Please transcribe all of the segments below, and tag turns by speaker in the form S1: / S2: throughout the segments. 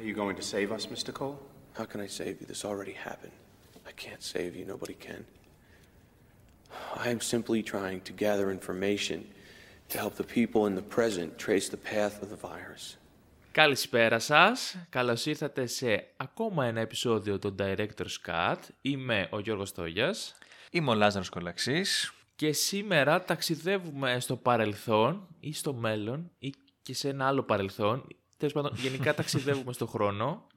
S1: Are you going to save us, Mr. Cole?
S2: How can I save you? This already happened. I can't save you. Nobody can. I am simply trying to gather information to help the people in the present trace the path of the virus.
S3: Καλησπέρα σας. Καλώς ήρθατε σε ακόμα ένα επεισόδιο των Director's Cut. Είμαι ο Γιώργος Τόγιας.
S4: Είμαι ο Λάζαρος Κολαξής.
S3: Και σήμερα ταξιδεύουμε στο παρελθόν ή στο μέλλον ή και σε ένα άλλο παρελθόν. Τέλος πάντων, γενικά ταξιδεύουμε στο χρόνο.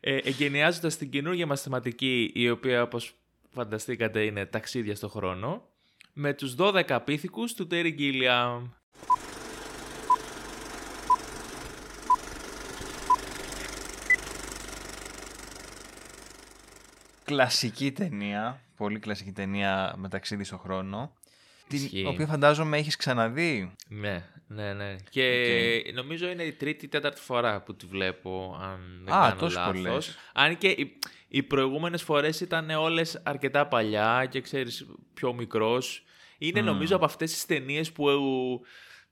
S3: Ε, εγκαινιάζοντας την καινούργια μας θεματική, η οποία όπως φανταστήκατε είναι ταξίδια στο χρόνο, με τους 12 πίθηκους του Terry Gilliam.
S4: Κλασική ταινία, πολύ κλασική ταινία με ταξίδι στο χρόνο.
S3: Ισχύει.
S4: Την οποία φαντάζομαι έχεις ξαναδεί.
S3: Ναι, ναι, ναι. Και νομίζω είναι η τρίτη ή τέταρτη φορά που τη βλέπω, αν δεν
S4: Α,
S3: κάνω
S4: τόσο
S3: λάθος.
S4: πολλές.
S3: Αν και οι, οι προηγούμενες φορές ήταν όλες αρκετά παλιά και ξέρεις πιο μικρός. Είναι νομίζω από αυτές τις ταινίες που,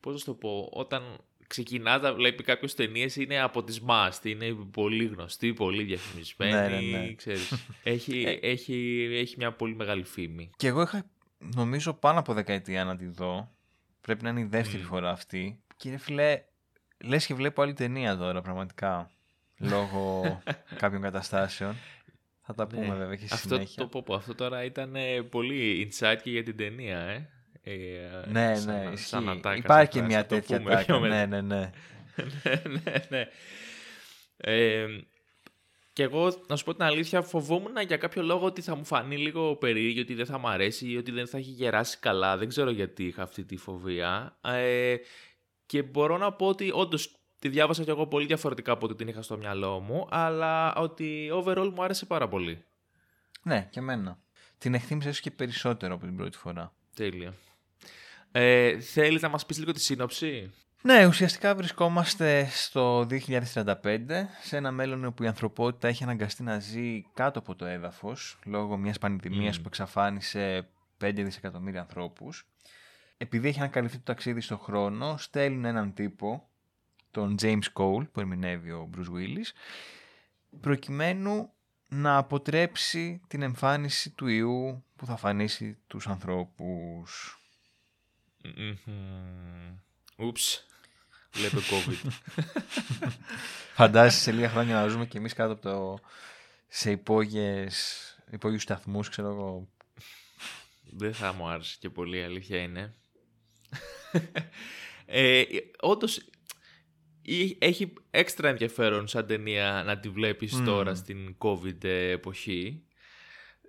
S3: πώς να σου το πω, όταν ξεκινάς να βλέπει κάποιο ταινίες είναι από τις must. Είναι πολύ γνωστή, πολύ διαφημισμένη.
S4: Ναι, ναι, ναι.
S3: Ξέρεις. έχει, έχει, έχει μια πολύ μεγάλη φήμη.
S4: Και εγώ είχα νομίζω πάνω από δεκαετία να τη δω. Πρέπει να είναι η δεύτερη φορά αυτή. Και είναι φιλέ, λες και βλέπω άλλη ταινία τώρα πραγματικά. Λόγω κάποιων καταστάσεων. Θα τα πούμε βέβαια και στη
S3: Ναι. Αυτό,
S4: συνέχεια.
S3: το πω, πω, αυτό τώρα ήταν ε, πολύ insight και για την ταινία, ε. Ε,
S4: Ναι,
S3: σαν-
S4: ναι,
S3: σαν
S4: ισχύει.
S3: ατάκα,
S4: Υπάρχει
S3: σαν
S4: και μια
S3: θα το
S4: τέτοια
S3: πούμε πιο
S4: τάκα.
S3: μετά.
S4: Ναι, ναι, ναι.
S3: ναι, ναι. Ε, και εγώ, να σου πω την αλήθεια, φοβόμουν για κάποιο λόγο ότι θα μου φανεί λίγο περίεργο, ότι δεν θα μου αρέσει ή ότι δεν θα έχει γεράσει καλά. Δεν ξέρω γιατί είχα αυτή τη φοβία. Ε, και μπορώ να πω ότι όντως τη διάβασα κι εγώ πολύ διαφορετικά από ό,τι την είχα στο μυαλό μου, αλλά ότι overall μου άρεσε πάρα πολύ.
S4: Ναι, και εμένα. Την εκτίμησα ίσως και περισσότερο από την πρώτη φορά.
S3: Τέλεια. Ε, θέλεις να μας πεις λίγο τη σύνοψη;
S4: Ναι, ουσιαστικά βρισκόμαστε στο 2035, σε ένα μέλλον όπου η ανθρωπότητα έχει αναγκαστεί να ζει κάτω από το έδαφος, λόγω μιας πανδημίας που εξαφάνισε 5 δισεκατομμύρια ανθρώπους. Επειδή έχει ανακαλυφθεί το ταξίδι στο χρόνο, στέλνουν έναν τύπο, τον James Cole, που ερμηνεύει ο Bruce Willis, προκειμένου να αποτρέψει την εμφάνιση του ιού που θα φανίσει τους ανθρώπους.
S3: Μμμ. Ούψ. Βλέπε COVID.
S4: Φαντάζεσαι σε λίγα χρόνια να ζούμε κι εμείς κάτω από το... σε υπόγειες, υπόγειους σταθμούς, ξέρω εγώ.
S3: Δεν θα μου άρεσε και πολύ, η αλήθεια είναι. ε, όντως, ή- έχει έξτρα ενδιαφέρον σαν ταινία να τη βλέπεις τώρα στην COVID εποχή.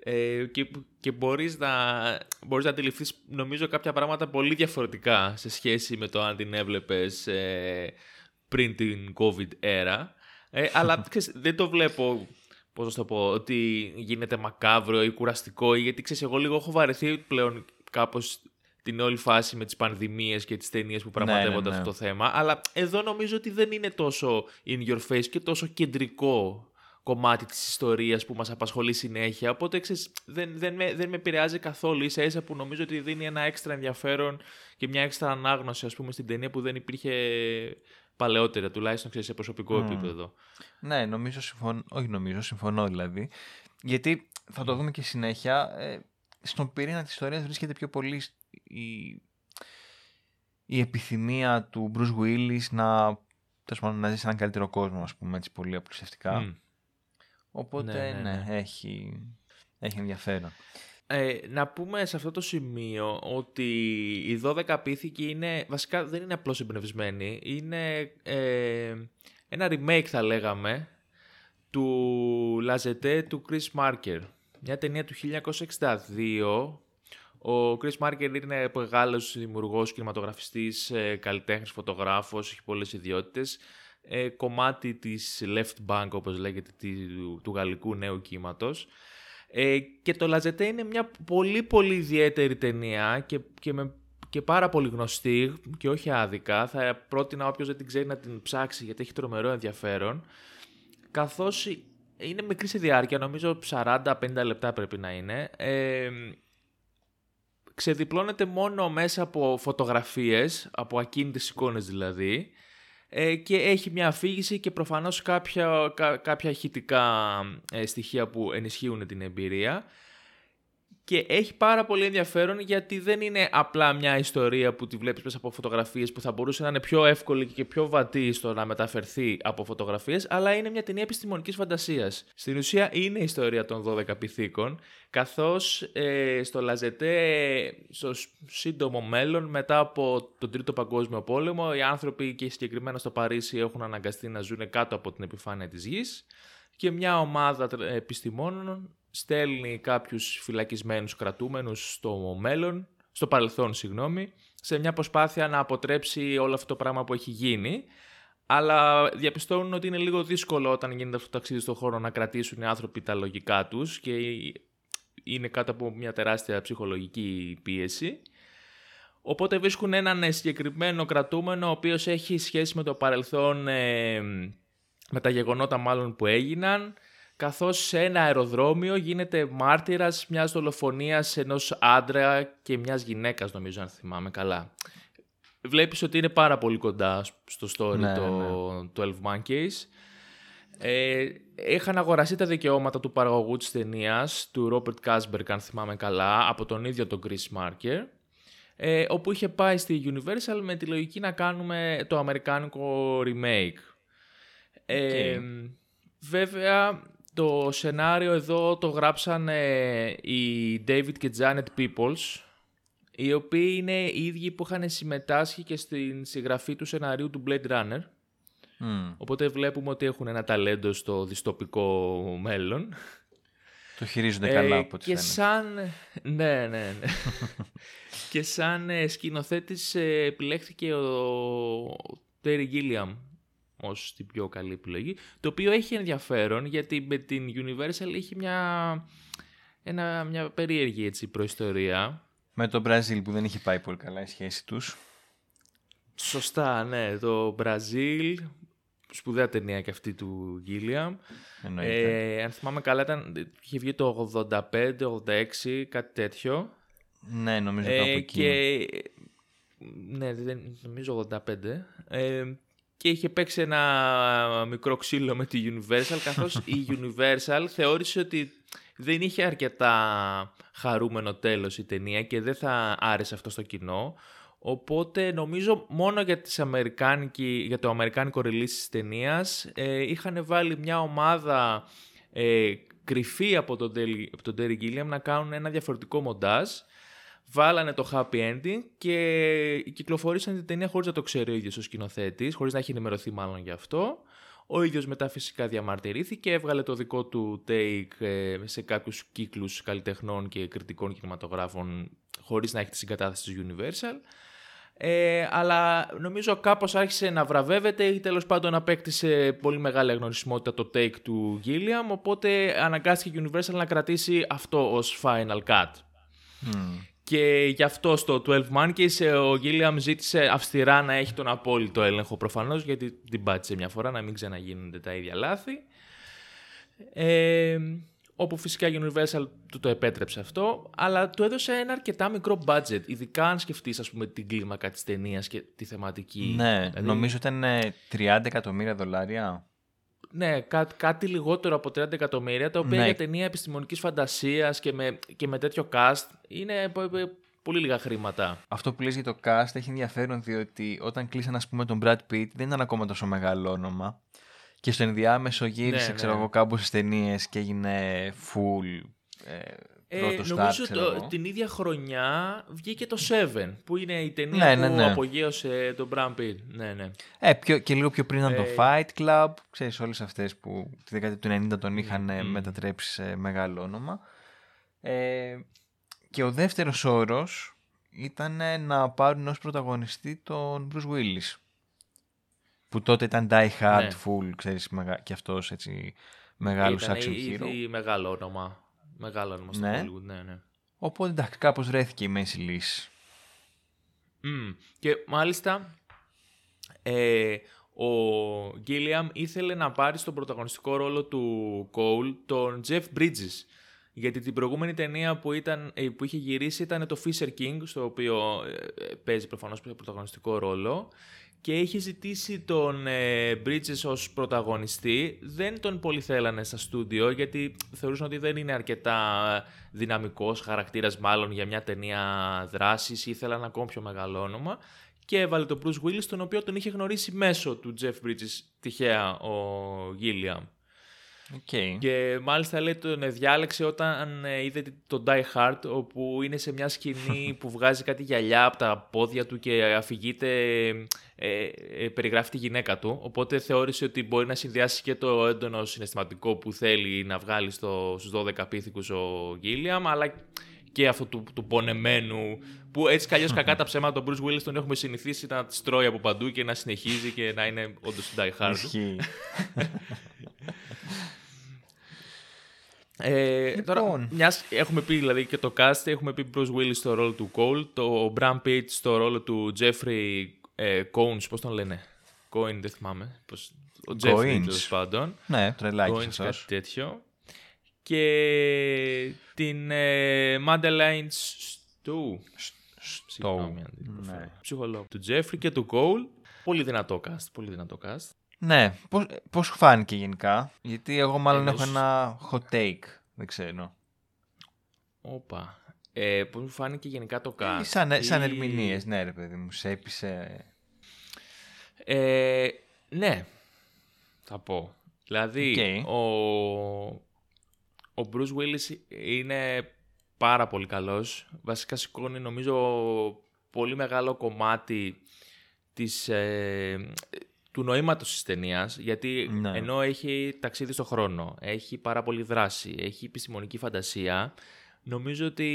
S3: Ε, και, και μπορείς να, μπορείς να αντιληφθείς νομίζω κάποια πράγματα πολύ διαφορετικά σε σχέση με το αν την έβλεπες ε, πριν την COVID era. Ε, αλλά ξέρεις, δεν το βλέπω, πώς να σου το πω, ότι γίνεται μακάβρο ή κουραστικό ή γιατί ξέρεις εγώ λίγο έχω βαρεθεί πλέον κάπως την όλη φάση με τις πανδημίες και τις ταινίες που πραγματεύονται
S4: ναι.
S3: αυτό το θέμα. Αλλά εδώ νομίζω ότι δεν είναι τόσο in your face και τόσο κεντρικό κομμάτι της ιστορίας που μας απασχολεί συνέχεια. Οπότε ξέρεις, δεν, δεν, με, δεν με επηρεάζει καθόλου. Ίσα ίσα που νομίζω ότι δίνει ένα έξτρα ενδιαφέρον και μια έξτρα ανάγνωση ας πούμε στην ταινία που δεν υπήρχε παλαιότερα, τουλάχιστον ξέρεις, σε προσωπικό επίπεδο.
S4: Ναι, νομίζω συμφωνώ, όχι νομίζω, συμφωνώ δηλαδή. Γιατί θα το δούμε και συνέχεια, ε, στον πυρήνα της ιστορίας βρίσκεται πιο πολύ η, η επιθυμία του Bruce Willis να, τέλος πάντων, να ζει σε έναν καλύτερο κόσμο, ας πούμε, έτσι πολύ απλουστευτικά.
S3: Μμ.
S4: Οπότε,
S3: Ναι,
S4: ναι,
S3: ναι, ναι.
S4: έχει, έχει ενδιαφέρον.
S3: Ε, να πούμε σε αυτό το σημείο ότι οι 12 πίθηκοι είναι, βασικά δεν είναι απλώς εμπνευσμένοι, είναι ε, ένα remake θα λέγαμε του Λαζετέ του Chris Marker. Μια ταινία του 1962. Ο Chris Marker είναι μεγάλος δημιουργός, κινηματογραφιστής, ε, καλλιτέχνης, φωτογράφος, έχει πολλές ιδιότητες. Ε, κομμάτι της Left Bank, όπως λέγεται, του, του γαλλικού νέου κύματος. Ε, και το Λαζετέ είναι μια πολύ πολύ ιδιαίτερη ταινία και, και, με, και πάρα πολύ γνωστή και όχι άδικα. Θα πρότεινα όποιος δεν την ξέρει να την ψάξει γιατί έχει τρομερό ενδιαφέρον. Καθώς είναι μικρή σε διάρκεια, νομίζω 40-50 λεπτά πρέπει να είναι. Ε, ξεδιπλώνεται μόνο μέσα από φωτογραφίες, από ακίνητες εικόνες δηλαδή. Ε, και έχει μια αφήγηση και προφανώς κάποια, κάποια ηχητικά ε, στοιχεία που ενισχύουν την εμπειρία. Και έχει πάρα πολύ ενδιαφέρον γιατί δεν είναι απλά μια ιστορία που τη βλέπεις μέσα από φωτογραφίες που θα μπορούσε να είναι πιο εύκολη και πιο βατή στο να μεταφερθεί από φωτογραφίες, αλλά είναι μια ταινία επιστημονικής φαντασίας. Στην ουσία είναι η ιστορία των 12 πυθίκων, καθώς ε, στο Λαζετέ, στο σύντομο μέλλον, μετά από τον Τρίτο Παγκόσμιο Πόλεμο, οι άνθρωποι και συγκεκριμένα στο Παρίσι έχουν αναγκαστεί να ζουν κάτω από την επιφάνεια της γης και μια ομάδα επιστημόνων στέλνει κάποιους φυλακισμένους κρατούμενους στο μέλλον, στο παρελθόν συγγνώμη, σε μια προσπάθεια να αποτρέψει όλο αυτό το πράγμα που έχει γίνει. Αλλά διαπιστώνουν ότι είναι λίγο δύσκολο όταν γίνεται αυτό το ταξίδι στον χώρο να κρατήσουν οι άνθρωποι τα λογικά τους και είναι κάτω από μια τεράστια ψυχολογική πίεση. Οπότε βρίσκουν έναν συγκεκριμένο κρατούμενο ο οποίος έχει σχέση με το παρελθόν, ε, με τα γεγονότα μάλλον που έγιναν καθώς σε ένα αεροδρόμιο γίνεται μάρτυρας μιας δολοφονίας ενός άντρα και μιας γυναίκας νομίζω αν θυμάμαι καλά. Βλέπεις ότι είναι πάρα πολύ κοντά στο story
S4: Ναι,
S3: το 12 Monkeys. Ε, είχαν αγοραστεί τα δικαιώματα του παραγωγού της ταινίας, του Robert Kasberg αν θυμάμαι καλά, από τον ίδιο τον Chris Marker, ε, όπου είχε πάει στη Universal με τη λογική να κάνουμε το αμερικάνικο remake. Ε, βέβαια, το σενάριο εδώ το γράψαν ε, οι David και Janet Peoples, οι οποίοι είναι οι ίδιοι που είχαν συμμετάσχει και στην συγγραφή του σενάριου του Blade Runner. Οπότε βλέπουμε ότι έχουν ένα ταλέντο στο διστοπικό μέλλον.
S4: Το χειρίζονται καλά από ό,τι
S3: και
S4: φαίνεται.
S3: σαν... Ναι, ναι, ναι. και σαν ε, σκηνοθέτης ε, επιλέχθηκε ο Terry Gilliam ως την πιο καλή επιλογή, το οποίο έχει ενδιαφέρον γιατί με την Universal έχει μια, ένα, μια περίεργη έτσι, προϊστορία.
S4: Με το Μπραζίλ που δεν είχε πάει πολύ καλά η σχέση τους.
S3: Σωστά, ναι. Το Μπραζίλ, σπουδαία ταινία και αυτή του Gilliam.
S4: Εννοείται.
S3: Ε, αν θυμάμαι καλά, ήταν, είχε βγει το 85-86, κάτι τέτοιο.
S4: ναι, νομίζω κάπου
S3: Ε,
S4: εκεί.
S3: και, ναι, δεν, νομίζω 85. Ε, και είχε παίξει ένα μικρό ξύλο με τη Universal, καθώς η Universal θεώρησε ότι δεν είχε αρκετά χαρούμενο τέλος η ταινία και δεν θα άρεσε αυτό στο κοινό. Οπότε νομίζω μόνο για, τις αμερικάνικη, για το αμερικάνικο release της ταινίας ε, είχαν βάλει μια ομάδα ε, κρυφή από τον, Terry- από τον Terry Gilliam να κάνουν ένα διαφορετικό μοντάζ. Βάλανε το happy ending και κυκλοφορήσαν την ταινία χωρίς να το ξέρει ο ίδιος ο σκηνοθέτης, χωρίς να έχει ενημερωθεί μάλλον γι' αυτό. Ο ίδιος μετά φυσικά διαμαρτυρήθηκε, έβγαλε το δικό του take ε, σε κάποιους κύκλους καλλιτεχνών και κριτικών κινηματογράφων χωρίς να έχει τη συγκατάθεση της Universal. Ε, αλλά νομίζω κάπως άρχισε να βραβεύεται ή τέλος πάντων απέκτησε πολύ μεγάλη αγνωρισιμότητα το take του Gilliam, οπότε αναγκάστηκε η Universal να κρατήσει αυτό ως final cut. Και γι' αυτό στο 12 Monkeys ε, ο Gilliam ζήτησε αυστηρά να έχει τον απόλυτο έλεγχο προφανώς γιατί την πάτησε μια φορά να μην ξαναγίνονται τα ίδια λάθη. Ε, όπου φυσικά η Universal του το επέτρεψε αυτό, αλλά του έδωσε ένα αρκετά μικρό budget, ειδικά αν σκεφτείς ας πούμε την κλίμακα της ταινίας και τη θεματική.
S4: Ναι,
S3: Δηλαδή,
S4: νομίζω ήταν ε, 30 εκατομμύρια δολάρια.
S3: Ναι, κά, κάτι λιγότερο από 30 εκατομμύρια, τα οποία
S4: Ναι.
S3: για ταινία επιστημονικής φαντασίας και με, και με τέτοιο cast είναι πο- πο- πολύ λίγα χρήματα.
S4: Αυτό που λες για το cast έχει ενδιαφέρον διότι όταν κλείσαν ας πούμε τον Brad Pitt δεν ήταν ακόμα τόσο μεγάλο όνομα και στο ενδιάμεσο γύρισε
S3: Ναι,
S4: ξέρω
S3: ναι.
S4: εγώ κάπου στις ταινίες και έγινε full ε,
S3: Ε,
S4: πρώτο star
S3: νομίζω
S4: ξέρω
S3: το,
S4: εγώ.
S3: την ίδια χρονιά βγήκε το Seven, που είναι η ταινία
S4: Ναι, ναι,
S3: που
S4: ναι.
S3: απογείωσε τον Brad Pitt. Ναι, ναι.
S4: Ε, πιο, και λίγο πιο πριν ήταν το
S3: Ε,
S4: Fight Club, ξέρεις όλες αυτές που τη δεκαετία του 90 τον είχαν ε,
S3: μμ.
S4: μετατρέψει σε μεγάλο όνομα. Ε, και ο δεύτερος όρος ήταν ε, να πάρουν ως πρωταγωνιστή τον Bruce Willis. Που τότε ήταν Die Hard
S3: Ναι.
S4: full, ξέρεις, μεγα... και αυτός έτσι μεγάλος
S3: Ήταν
S4: action
S3: ήδη
S4: hero.
S3: μεγάλο όνομα. Μεγάλο όνομα στο
S4: Ναι.
S3: Hollywood, ναι, ναι.
S4: Οπότε εντάξει, κάπως βρέθηκε η μέση λύση.
S3: Μμ. Και μάλιστα ε, ο Γκίλιαμ ήθελε να πάρει στον πρωταγωνιστικό ρόλο του Cole τον Jeff Bridges. Γιατί την προηγούμενη ταινία που, ήταν, ε, που είχε γυρίσει ήταν το Fisher King, στο οποίο ε, ε, παίζει προφανώς πρωταγωνιστικό ρόλο. Και είχε ζητήσει τον ε, Bridges ως πρωταγωνιστή. Δεν τον πολύ θέλανε στα στούντιο γιατί θεωρούσαν ότι δεν είναι αρκετά δυναμικός χαρακτήρας μάλλον για μια ταινία δράσης ή ήθελαν ακόμα πιο μεγάλο όνομα και έβαλε τον Bruce Willis τον οποίο τον είχε γνωρίσει μέσω του Jeff Bridges τυχαία ο Gilliam.
S4: Okay.
S3: Και μάλιστα λέει τον διάλεξε όταν ε, είδε τον Die Hard όπου είναι σε μια σκηνή που βγάζει κάτι γυαλιά από τα πόδια του και αφηγείται, ε, ε, περιγράφει τη γυναίκα του. Οπότε θεώρησε ότι μπορεί να συνδυάσει και το έντονο συναισθηματικό που θέλει να βγάλει στο, στους 12 πίθηκους ο Γίλιαμ αλλά και αυτό του, του πονεμένου που έτσι καλλιώς κακά τα ψέματα τον Bruce Willis τον έχουμε συνηθίσει να τις τρώει από παντού και να συνεχίζει και να είναι όντως Die Hard. Ε,
S4: λοιπόν.
S3: Τώρα, μιας, έχουμε πει δηλαδή και το cast, έχουμε πει Bruce Willis στο ρόλο του Cole, το Bram Pitt στο ρόλο του Jeffrey ε, Combs, πώς τον λένε, Cohen δεν θυμάμαι, πώς, ο Jeffrey τέλος πάντων.
S4: Ναι, τρελάκι
S3: Cohen, κάτι τέτοιο. Και την ε, Madeleine Stowe.
S4: Stowe. Ναι.
S3: Ψυχολόγο του Jeffrey και του Cole. Πολύ δυνατό cast, πολύ δυνατό cast.
S4: Ναι, πώς, πώς φάνηκε γενικά, γιατί εγώ μάλλον έχω ένα hot take, δεν ξέρω.
S3: Όπα. Ε, πώς μου φάνηκε γενικά το cast;
S4: Σαν, ή... σαν ερμηνείες, ναι ρε παιδί μου, σε έπεισε...
S3: Ε, ναι, θα πω. Δηλαδή,
S4: okay.
S3: ο, ο Bruce Willis είναι πάρα πολύ καλός. Βασικά σηκώνει νομίζω πολύ μεγάλο κομμάτι της, ε, του νοήματος της ταινίας, γιατί
S4: Ναι.
S3: ενώ έχει ταξίδι στο χρόνο, έχει πάρα πολύ δράση, έχει επιστημονική φαντασία, νομίζω ότι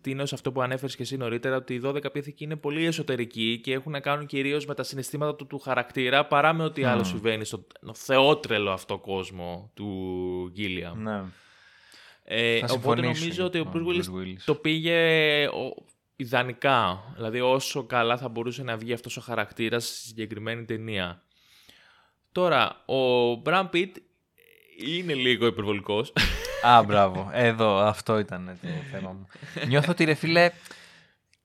S3: τι είναι ως αυτό που ανέφερες και εσύ νωρίτερα, ότι οι 12 πίθηκοι είναι πολύ εσωτερικοί και έχουν να κάνουν κυρίως με τα συναισθήματα του, του χαρακτήρα παρά με ό,τι άλλο συμβαίνει στο θεότρελο αυτό κόσμο του Γκίλιαμ.
S4: Ναι.
S3: Ε,
S4: Θα
S3: οπότε
S4: συμφωνήσω
S3: νομίζω ότι ο
S4: με
S3: Bruce
S4: τον
S3: Willis
S4: Bruce Willis.
S3: το πήγε ο- ιδανικά. Δηλαδή όσο καλά θα μπορούσε να βγει αυτός ο χαρακτήρας στη συγκεκριμένη ταινία. Τώρα, ο Μπραν Πιτ είναι λίγο υπερβολικός.
S4: Α, μπράβο. Εδώ, αυτό ήταν το θέμα μου. Νιώθω ότι ρε φίλε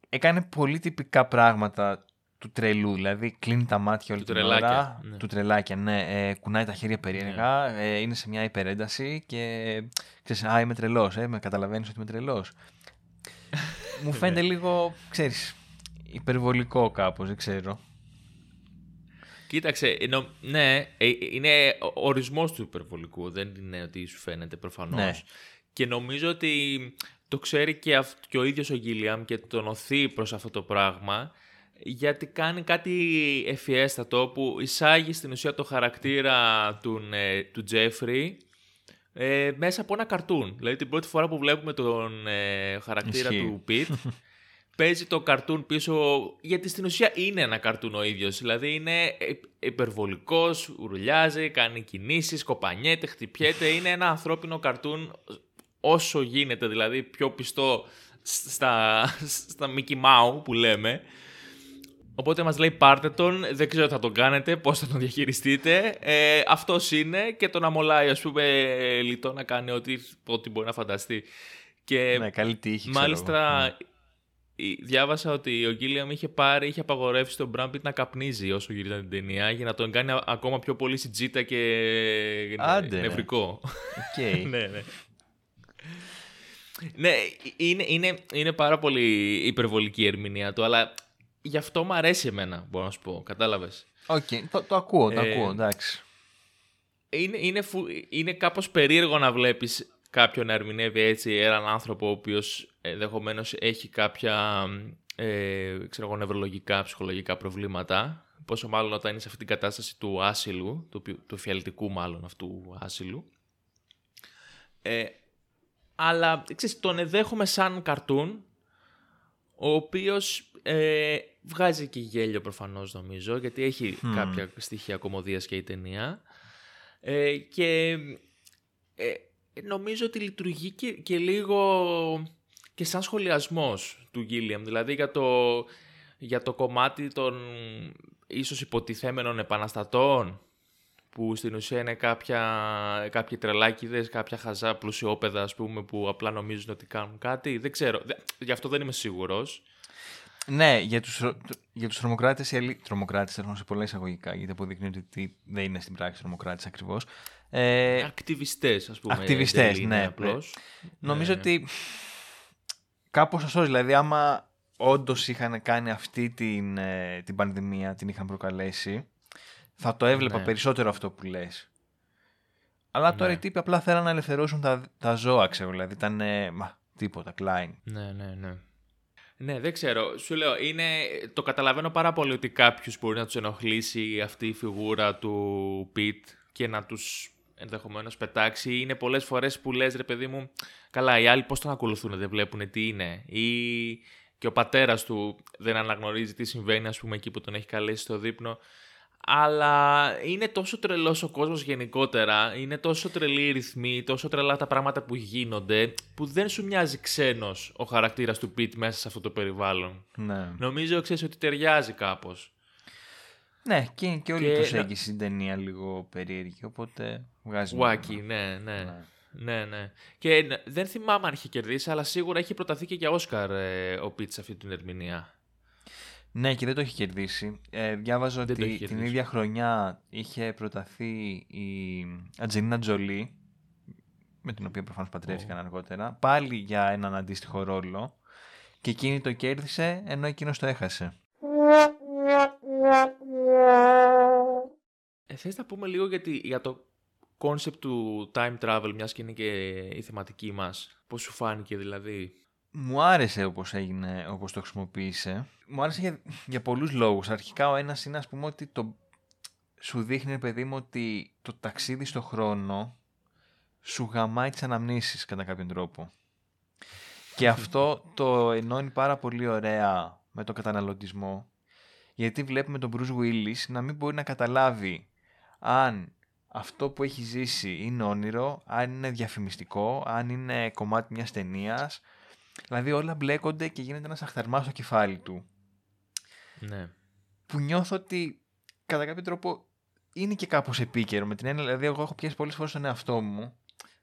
S4: έκανε πολύ τυπικά πράγματα του τρελού. Δηλαδή κλείνει τα μάτια όλη
S3: Του
S4: την
S3: τρελάκια,
S4: ώρα.
S3: ναι.
S4: Του τρελάκια, ναι. Ε, κουνάει τα χέρια περίεργα. Ε, είναι σε μια υπερένταση και ξέρεις, α, είμαι τρελός. Ε, με καταλαβαίνεις ότι είμαι τρελός. Μου φαίνεται λίγο, ξέρεις, υπερβολικό κάπως, δεν ξέρω.
S3: Κοίταξε, ενώ, ναι, ε, είναι ο ορισμός του υπερβολικού, δεν είναι ότι σου φαίνεται προφανώς.
S4: Ναι.
S3: Και νομίζω ότι το ξέρει και, αυ- και ο ίδιος ο Γκίλιαμ και τον οθεί προς αυτό το πράγμα, γιατί κάνει κάτι ευφιέστατο που εισάγει στην ουσία το χαρακτήρα του, ε, του Τζέφρι ε, μέσα από ένα καρτούν. Δηλαδή την πρώτη φορά που βλέπουμε τον ε, χαρακτήρα
S4: Ισχύει.
S3: του Πιτ, παίζει το καρτούν πίσω, γιατί στην ουσία είναι ένα καρτούν ο ίδιος. Δηλαδή είναι ε- υπερβολικός, ουρλιάζει, κάνει κινήσεις, κοπανιέται, χτυπιέται. είναι ένα ανθρώπινο καρτούν όσο γίνεται, δηλαδή πιο πιστό στα, στα Mickey Mouse που λέμε. Οπότε μας λέει πάρτε τον, δεν ξέρω τι θα τον κάνετε, πώς θα τον διαχειριστείτε. Ε, αυτός είναι και τον αμολάει ας πούμε λιτό να κάνει ό,τι, ό,τι μπορεί να φανταστεί. Και
S4: ναι, καλή τύχη, ξέρω
S3: Μάλιστα,
S4: εγώ. Ναι.
S3: η- διάβασα ότι ο Γκίλιαμ είχε πάρει, είχε απαγορεύσει τον Μπραντ Πιτ να καπνίζει όσο γυρίζαν την ταινία για να τον κάνει α- ακόμα πιο πολύ σιτζίτα και
S4: Άντε, ρε.
S3: νευρικό.
S4: Οκ.
S3: ναι, ναι. Ναι, είναι, είναι, είναι πάρα πολύ υπερβολική η ερμηνεία του, αλλά γι' αυτό μου αρέσει εμένα, μπορώ να σου πω. Κατάλαβες.
S4: Οκ, το, το ακούω, το
S3: Ε,
S4: ακούω, εντάξει.
S3: είναι, είναι, φου, είναι κάπως περίεργο να βλέπεις κάποιον να ερμηνεύει έτσι έναν άνθρωπο ο οποίος ενδεχομένως έχει κάποια ε, ξέρω εγώ, νευρολογικά, ψυχολογικά προβλήματα. Πόσο μάλλον όταν είναι σε αυτή την κατάσταση του άσυλου, του, οποίου- του εφιαλτικού μάλλον αυτού άσυλου. Ε, αλλά ξέρεις, τον εδέχομαι σαν καρτούν, ο οποίος ε, βγάζει και γέλιο προφανώς νομίζω, γιατί έχει
S4: Μμμ.
S3: κάποια στοιχεία κομμωδίας και η ταινία. Ε, και ε, νομίζω ότι λειτουργεί και, και λίγο και σαν σχολιασμός του Γκίλιαμ. Δηλαδή για το, για το κομμάτι των ίσως υποτιθέμενων επαναστατών που στην ουσία είναι κάποια, κάποιοι τρελάκιδες, κάποια χαζά πλουσιόπεδα ας πούμε που απλά νομίζουν ότι κάνουν κάτι. Δεν ξέρω, Δε- γι' αυτό δεν είμαι σίγουρος.
S4: Ναι, για τους, για τους τρομοκράτες, οι τρομοκράτες έρχονται σε πολλά εισαγωγικά, γιατί αποδεικνύει ότι δεν είναι στην πράξη τρομοκράτες ακριβώς.
S3: Ε, ακτιβιστές, ας πούμε.
S4: Ακτιβιστές, ναι. Απλώς. Νομίζω ναι. ότι κάπως αυτό, δηλαδή άμα όντως είχαν κάνει αυτή την, ε, την πανδημία, την είχαν προκαλέσει, θα το έβλεπα ναι. περισσότερο αυτό που λες. Αλλά τώρα ναι. οι τύποι απλά θέλαν να ελευθερώσουν τα, τα ζώα, ξέρω, δηλαδή ήταν, μα, τίποτα, Klein.
S3: Ναι, ναι, ναι. Ναι, δεν ξέρω. Σου λέω, είναι... το καταλαβαίνω πάρα πολύ ότι κάποιους μπορεί να τους ενοχλήσει αυτή η φιγούρα του Πιτ και να τους ενδεχομένως πετάξει. Είναι πολλές φορές που λες, ρε παιδί μου, καλά, οι άλλοι πώς τον ακολουθούν, δεν βλέπουν τι είναι. Ή και ο πατέρας του δεν αναγνωρίζει τι συμβαίνει, ας πούμε, εκεί που τον έχει καλέσει στο δείπνο. Αλλά είναι τόσο τρελός ο κόσμος γενικότερα, είναι τόσο τρελή η ρυθμή, τόσο τρελά τα πράγματα που γίνονται, που δεν σου μοιάζει ξένος ο χαρακτήρας του Πιτ μέσα σε αυτό το περιβάλλον.
S4: Ναι.
S3: Νομίζω ξέρεις ότι ταιριάζει κάπως.
S4: Ναι, και είναι και όλη η προσέγγιση στην ταινία λίγο περίεργη, οπότε βγάζει.
S3: Βάκι, ναι, ναι. ναι. Ναι, ναι. Και δεν θυμάμαι αν είχε κερδίσει, αλλά σίγουρα έχει προταθεί και για Όσκαρ ε, ο Πιτ αυτή την ερμηνεία.
S4: Ναι, και δεν το έχει κερδίσει. Ε, διάβαζα ότι την ίδια χρονιά είχε προταθεί η Ατζελίνα Τζολί, με την οποία προφανώς παντρεύτηκαν oh. αργότερα, πάλι για έναν αντίστοιχο ρόλο και εκείνη το κέρδισε ενώ εκείνος το έχασε.
S3: Ε, θες να πούμε λίγο γιατί, για το concept του time travel, μιας και είναι και η θεματική μας. Πώς σου φάνηκε δηλαδή;
S4: Μου άρεσε όπως έγινε, όπως το χρησιμοποίησε. Μου άρεσε για, για πολλούς λόγους. Αρχικά ο ένας είναι ας πούμε ότι το, σου δείχνει παιδί μου ότι το ταξίδι στο χρόνο σου γαμάει τις αναμνήσεις κατά κάποιον τρόπο. Και αυτό το ενώνει πάρα πολύ ωραία με τον καταναλωτισμό. Γιατί βλέπουμε τον Bruce Willis να μην μπορεί να καταλάβει αν αυτό που έχει ζήσει είναι όνειρο, αν είναι διαφημιστικό, αν είναι κομμάτι μιας ταινίας. Δηλαδή όλα μπλέκονται και γίνεται ένας αχθαρμάς στο κεφάλι του.
S3: Ναι.
S4: Που νιώθω ότι κατά κάποιο τρόπο είναι και κάπως επίκαιρο. Με την έννοια, δηλαδή εγώ έχω πιάσει πολλές φορές τον εαυτό μου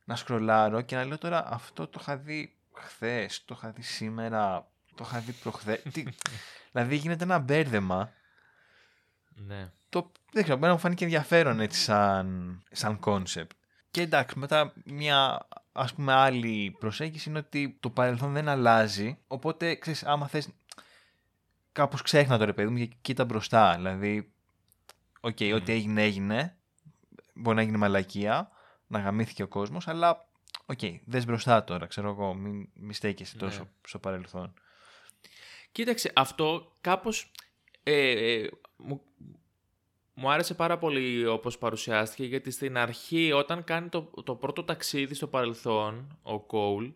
S4: να σκρολάρω και να λέω τώρα αυτό το είχα δει χθες, το είχα δει σήμερα, το είχα δει προχθέ. δηλαδή γίνεται ένα μπέρδεμα.
S3: Ναι
S4: το, δεν ξέρω, να μου φάνηκε ενδιαφέρον έτσι σαν, σαν concept. Και εντάξει, μετά μια ας πούμε άλλη προσέγγιση είναι ότι το παρελθόν δεν αλλάζει, οπότε ξέρεις, άμα θες κάπως ξέχνα το ρε παιδί μου και κοίτα μπροστά, δηλαδή, οκ, okay, ό,τι έγινε έγινε, μπορεί να γίνει μαλακία, να γαμήθηκε ο κόσμος, αλλά οκ, okay, δες μπροστά τώρα, ξέρω εγώ, μην, μην στέκεσαι τόσο ναι. στο παρελθόν.
S3: Κοίταξε, αυτό κάπως ε, ε, μου άρεσε πάρα πολύ όπως παρουσιάστηκε γιατί στην αρχή όταν κάνει το, το πρώτο ταξίδι στο παρελθόν ο Κόουλ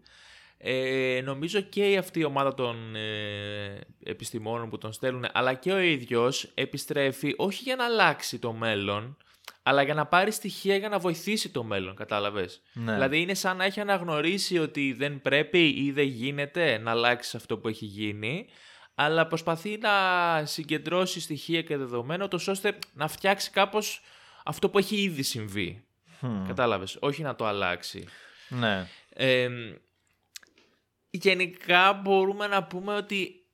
S3: ε, νομίζω και αυτή η ομάδα των ε, επιστημόνων που τον στέλνουν αλλά και ο ίδιος επιστρέφει όχι για να αλλάξει το μέλλον αλλά για να πάρει στοιχεία για να βοηθήσει το μέλλον, κατάλαβες;
S4: Ναι.
S3: Δηλαδή είναι σαν να έχει αναγνωρίσει ότι δεν πρέπει ή δεν γίνεται να αλλάξεις αυτό που έχει γίνει αλλά προσπαθεί να συγκεντρώσει στοιχεία και δεδομένα, τόσο ώστε να φτιάξει κάπως αυτό που έχει ήδη συμβεί. Mm. Κατάλαβες, όχι να το αλλάξει.
S4: Ναι.
S3: γενικά μπορούμε να πούμε ότι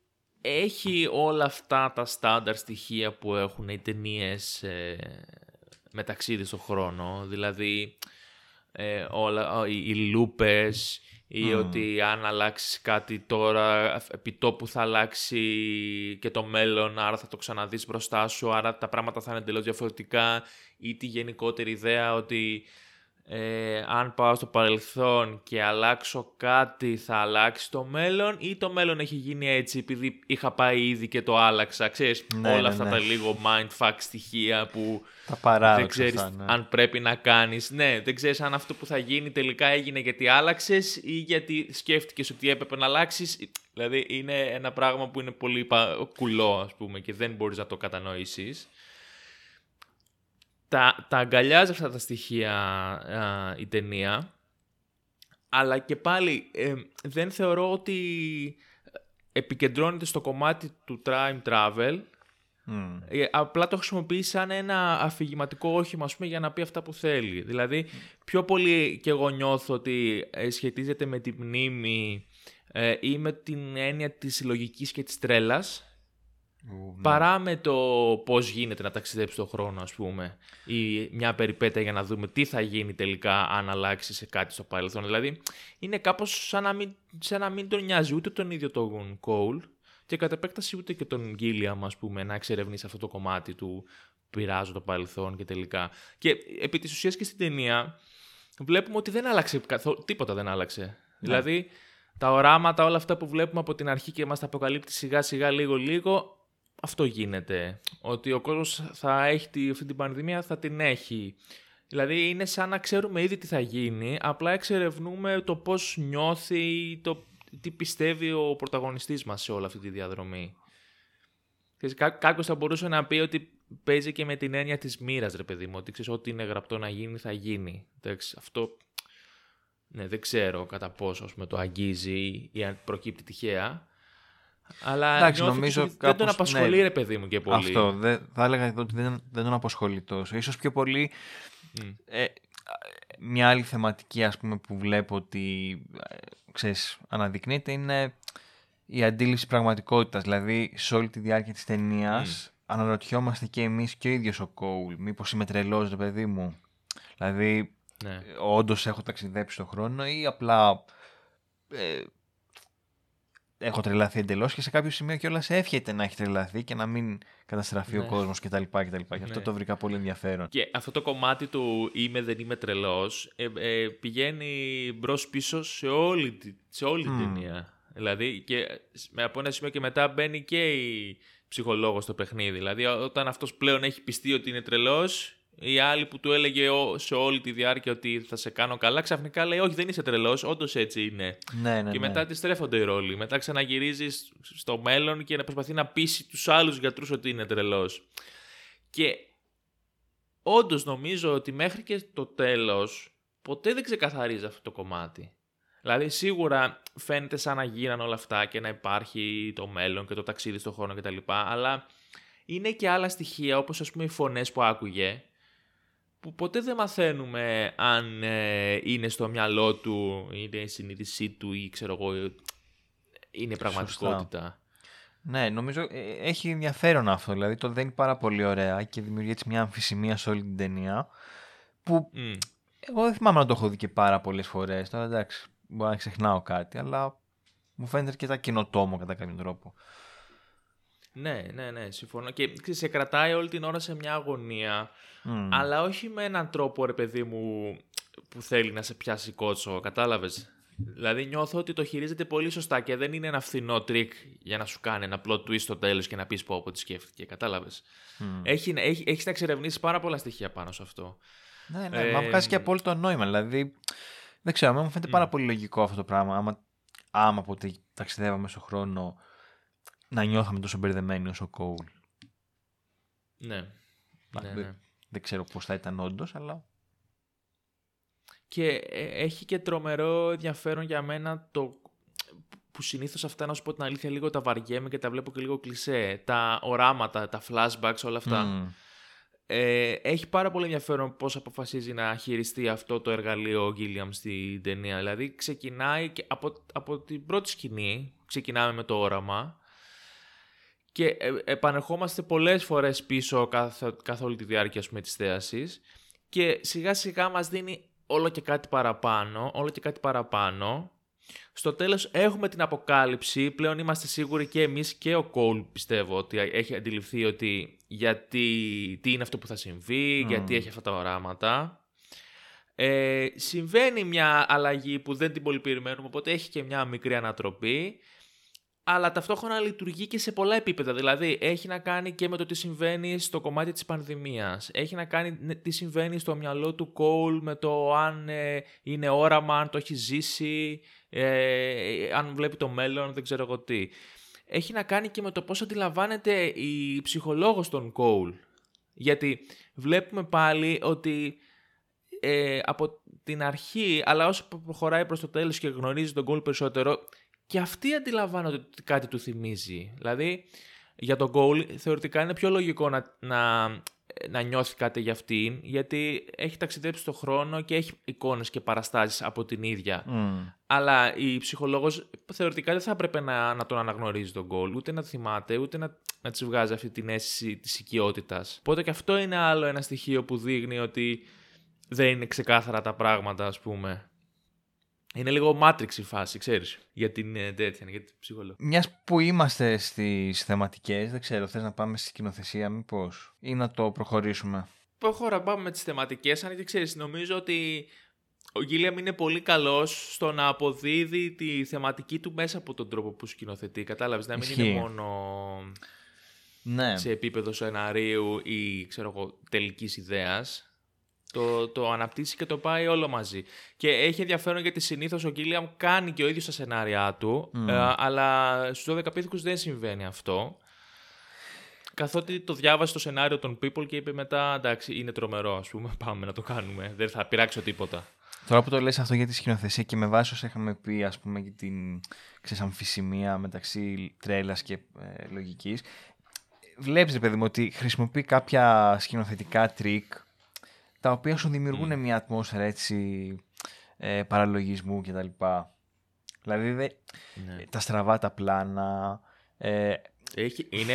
S3: έχει όλα αυτά τα στάνταρ στοιχεία που έχουν οι ταινίες ε, με ταξίδι στον χρόνο. Δηλαδή, ε, όλα, οι, οι λούπες, ή ότι αν αλλάξεις κάτι τώρα επί τόπου θα αλλάξει και το μέλλον, άρα θα το ξαναδείς μπροστά σου, άρα τα πράγματα θα είναι εντελώς διαφορετικά ή τη γενικότερη ιδέα ότι ε, αν πάω στο παρελθόν και αλλάξω κάτι θα αλλάξει το μέλλον ή το μέλλον έχει γίνει έτσι επειδή είχα πάει ήδη και το άλλαξα. Ξέρεις, ναι, όλα ναι, αυτά ναι. τα λίγο mindfuck στοιχεία που δεν ξέρεις
S4: ναι.
S3: αν πρέπει να κάνεις. Ναι, δεν ξέρεις αν αυτό που θα γίνει τελικά έγινε γιατί άλλαξες ή γιατί σκέφτηκες ότι έπρεπε να αλλάξεις. Δηλαδή είναι ένα πράγμα που είναι πολύ κουλό ας πούμε και δεν μπορείς να το κατανοήσεις τα, τα αγκαλιάζει αυτά τα στοιχεία η ταινία, αλλά και πάλι ε, δεν θεωρώ ότι επικεντρώνεται στο κομμάτι του time travel, ε, απλά το χρησιμοποιεί σαν ένα αφηγηματικό όχημα πούμε, για να πει αυτά που θέλει. Δηλαδή, πιο πολύ και εγώ νιώθω ότι ε, σχετίζεται με τη μνήμη ε, ή με την έννοια της λογικής και της τρέλας,
S4: ναι.
S3: παρά με το πώς γίνεται να ταξιδέψει το χρόνο, ας πούμε, ή μια περιπέτεια για να δούμε τι θα γίνει τελικά αν αλλάξει σε κάτι στο παρελθόν. Δηλαδή, είναι κάπως σαν να μην, σαν να μην τον νοιάζει ούτε τον ίδιο τον Cole και κατ' επέκταση ούτε και τον Gilliam, ας πούμε, να εξερευνήσει αυτό το κομμάτι του πειράζω το παρελθόν και τελικά. Και επί της ουσίας και στην ταινία βλέπουμε ότι δεν άλλαξε, καθο- τίποτα δεν άλλαξε. Δηλαδή, τα οράματα, όλα αυτά που βλέπουμε από την αρχή και μας τα αποκαλύπτει σιγά σιγά λίγο λίγο, αυτό γίνεται. Ότι ο κόσμος θα έχει τη, αυτή την πανδημία, θα την έχει. Δηλαδή είναι σαν να ξέρουμε ήδη τι θα γίνει, απλά εξερευνούμε το πώς νιώθει, το τι πιστεύει ο πρωταγωνιστής μας σε όλη αυτή τη διαδρομή. Ξέρεις, κά- κάποιος θα μπορούσε να πει ότι παίζει και με την έννοια της μοίρας, ρε παιδί μου, ότι ξέρεις ό,τι είναι γραπτό να γίνει θα γίνει. Εντάξει, αυτό ναι, δεν ξέρω κατά πόσο ας πούμε, το αγγίζει ή αν προκύπτει τυχαία. Αλλά
S4: Εντάξει,
S3: νιώθω
S4: νομίζω
S3: ότι δεν τον
S4: κάπως,
S3: απασχολεί
S4: ναι.
S3: ρε παιδί μου και πολύ.
S4: Αυτό. Δεν, θα έλεγα εδώ ότι δεν, δεν τον απασχολεί τόσο. Ίσως πιο πολύ
S3: Μμ.
S4: ε, μια άλλη θεματική ας πούμε που βλέπω ότι ε, ξέρεις, αναδεικνύεται είναι η αντίληψη πραγματικότητας. Δηλαδή σε όλη τη διάρκεια της ταινίας αναρωτιόμαστε και εμείς και ο ίδιος ο Κόουλ. Μήπως είμαι τρελός ρε παιδί μου. Δηλαδή
S3: Ναι.
S4: όντως έχω ταξιδέψει στον χρόνο ή απλά ε, έχω τρελαθεί εντελώς και σε κάποιο σημείο κιόλας εύχεται να έχει τρελαθεί και να μην καταστραφεί ο
S3: Ναι.
S4: κόσμος κτλ. κτλ. Και αυτό
S3: Ναι.
S4: το βρήκα πολύ ενδιαφέρον.
S3: Και αυτό το κομμάτι του είμαι δεν είμαι τρελός ε, ε, πηγαίνει μπρος πίσω σε όλη, τη- σε όλη την
S4: Μμμ.
S3: ταινία. Δηλαδή και με από ένα σημείο και μετά μπαίνει και η ψυχολόγος στο παιχνίδι. Δηλαδή όταν αυτός πλέον έχει πιστεί ότι είναι τρελός η άλλη που του έλεγε ο- σε όλη τη διάρκεια ότι θα σε κάνω καλά ξαφνικά λέει όχι δεν είσαι τρελός, όντως έτσι είναι.
S4: Ναι, ναι,
S3: και
S4: ναι.
S3: μετά τη στρέφονται οι ρόλοι. Μετά ξαναγυρίζεις στο μέλλον και να προσπαθεί να πείσει τους άλλους γιατρούς ότι είναι τρελός. Και όντως νομίζω ότι μέχρι και το τέλος ποτέ δεν ξεκαθαρίζει αυτό το κομμάτι. Δηλαδή σίγουρα φαίνεται σαν να γίνανε όλα αυτά και να υπάρχει το μέλλον και το ταξίδι στον χρόνο κτλ. Αλλά είναι και άλλα στοιχεία όπως ας πούμε οι φωνές που άκουγε που ποτέ δεν μαθαίνουμε αν ε, είναι στο μυαλό του, είναι η συνείδησή του ή ξέρω εγώ, είναι πραγματικότητα.
S4: Ναι, νομίζω ε, έχει ενδιαφέρον αυτό. Δηλαδή το δένει πάρα πολύ ωραία και δημιουργεί έτσι μια αμφισημία σε όλη την ταινία. Που
S3: Μμ.
S4: εγώ δεν θυμάμαι να το έχω δει και πάρα πολλές φορές. Τώρα εντάξει, μπορεί να ξεχνάω κάτι, αλλά μου φαίνεται αρκετά καινοτόμο κατά κάποιο τρόπο.
S3: Ναι, ναι, ναι, συμφωνώ. Και ξέρεις, σε κρατάει όλη την ώρα σε μια αγωνία,
S4: Μμ.
S3: αλλά όχι με έναν τρόπο, ρε παιδί μου, που θέλει να σε πιάσει κότσο, κατάλαβες; Δηλαδή νιώθω ότι το χειρίζεται πολύ σωστά και δεν είναι ένα φθηνό τρικ για να σου κάνει ένα plot twist στο τέλος και να πεις πωπω τι σκέφτηκε, κατάλαβες;
S4: Μμ.
S3: Έχει, έχει, έχεις να εξερευνήσεις πάρα πολλά στοιχεία πάνω σε αυτό.
S4: Ναι, ναι,
S3: Ε,
S4: μα βγάζει και απόλυτο νόημα. Δηλαδή, δεν ξέρω, εμένα μου φαίνεται πάρα πολύ λογικό αυτό το πράγμα. Άμα, άμα ποτέ ταξιδεύαμε στον χρόνο να νιώθαμε τόσο μπερδεμένοι όσο ο Κόουλ.
S3: Ναι.
S4: Να,
S3: ναι,
S4: δεν-
S3: ναι.
S4: Δεν ξέρω πώς θα ήταν όντως, αλλά.
S3: Και ε, έχει και τρομερό ενδιαφέρον για μένα το που συνήθως αυτά να σου πω την αλήθεια λίγο τα βαριέμαι και τα βλέπω και λίγο κλισέ. Τα οράματα, τα flashbacks, όλα αυτά.
S4: Μμ.
S3: Ε, έχει πάρα πολύ ενδιαφέρον πώς αποφασίζει να χειριστεί αυτό το εργαλείο ο Γκίλιαμ στην ταινία. Δηλαδή ξεκινάει και από, από την πρώτη σκηνή, ξεκινάμε με το όραμα και ε, επανερχόμαστε πολλές φορές πίσω καθ, καθ' όλη τη διάρκεια ας πούμε, της θέασης και σιγά σιγά μας δίνει όλο και κάτι παραπάνω, όλο και κάτι παραπάνω. Στο τέλος έχουμε την αποκάλυψη, πλέον είμαστε σίγουροι και εμείς και ο Κόλ πιστεύω ότι έχει αντιληφθεί ότι γιατί, τι είναι αυτό που θα συμβεί,
S4: Μμμ.
S3: γιατί έχει αυτά τα οράματα. Ε, συμβαίνει μια αλλαγή που δεν την πολύ περιμένουμε, οπότε έχει και μια μικρή ανατροπή αλλά ταυτόχρονα λειτουργεί και σε πολλά επίπεδα. Δηλαδή, έχει να κάνει και με το τι συμβαίνει στο κομμάτι της πανδημίας. Έχει να κάνει ναι, τι συμβαίνει στο μυαλό του Κόουλ με το αν ε, είναι όραμα, αν το έχει ζήσει, ε, αν βλέπει το μέλλον, δεν ξέρω εγώ τι. Έχει να κάνει και με το πώς αντιλαμβάνεται η ψυχολόγος των Κόουλ. Γιατί βλέπουμε πάλι ότι ε, από την αρχή, αλλά όσο προχωράει προς το τέλος και γνωρίζει τον Κόουλ περισσότερο, και αυτοί αντιλαμβάνονται ότι κάτι του θυμίζει. Δηλαδή, για τον goal θεωρητικά είναι πιο λογικό να, να ε, να νιώθει κάτι για αυτήν, γιατί έχει ταξιδέψει στον χρόνο και έχει εικόνες και παραστάσεις από την ίδια. Αλλά η ψυχολόγος θεωρητικά δεν θα έπρεπε να, να τον αναγνωρίζει τον γκολ, ούτε να θυμάται, ούτε να, να της βγάζει αυτή την αίσθηση της οικειότητας. Οπότε και αυτό είναι άλλο ένα στοιχείο που δείχνει ότι δεν είναι ξεκάθαρα τα πράγματα, ας πούμε. Είναι λίγο Matrix η φάση, ξέρεις, για την ε, τέτοια, για την ψυχολόγο.
S4: Μιας που είμαστε στις θεματικές, δεν ξέρω, θες να πάμε στη σκηνοθεσία μήπως ή να το προχωρήσουμε;
S3: Προχώρα, πάμε με τις θεματικές, αν και ξέρεις, νομίζω ότι ο Γκίλιαμ είναι πολύ καλός στο να αποδίδει τη θεματική του μέσα από τον τρόπο που σκηνοθετεί, κατάλαβες, να μην
S4: Ισχύει.
S3: είναι μόνο
S4: Ναι.
S3: σε επίπεδο σεναρίου ή ξέρω εγώ, τελικής ιδέας. Το, το αναπτύσσει και το πάει όλο μαζί. Και έχει ενδιαφέρον γιατί συνήθως ο Γκίλιαμ κάνει και ο ίδιος τα σενάρια του, ε, αλλά στους 12 πίθηκους δεν συμβαίνει αυτό. Καθότι το διάβασε το σενάριο των People και είπε μετά, εντάξει, είναι τρομερό, ας πούμε, πάμε να το κάνουμε, δεν θα πειράξω τίποτα.
S4: Τώρα που το λες αυτό για τη σκηνοθεσία και με βάση όσα είχαμε πει ας πούμε για την ξέρεις, αμφισημία μεταξύ τρέλας και ε, λογικής βλέπεις ρε παιδί μου ότι χρησιμοποιεί κάποια σκηνοθετικά τρικ τα οποία σου δημιουργούν μια ατμόσφαιρα έτσι ε, παραλογισμού κτλ. Δηλαδή δε,
S3: Ναι.
S4: τα στραβά τα πλάνα ε,
S3: Έχει, είναι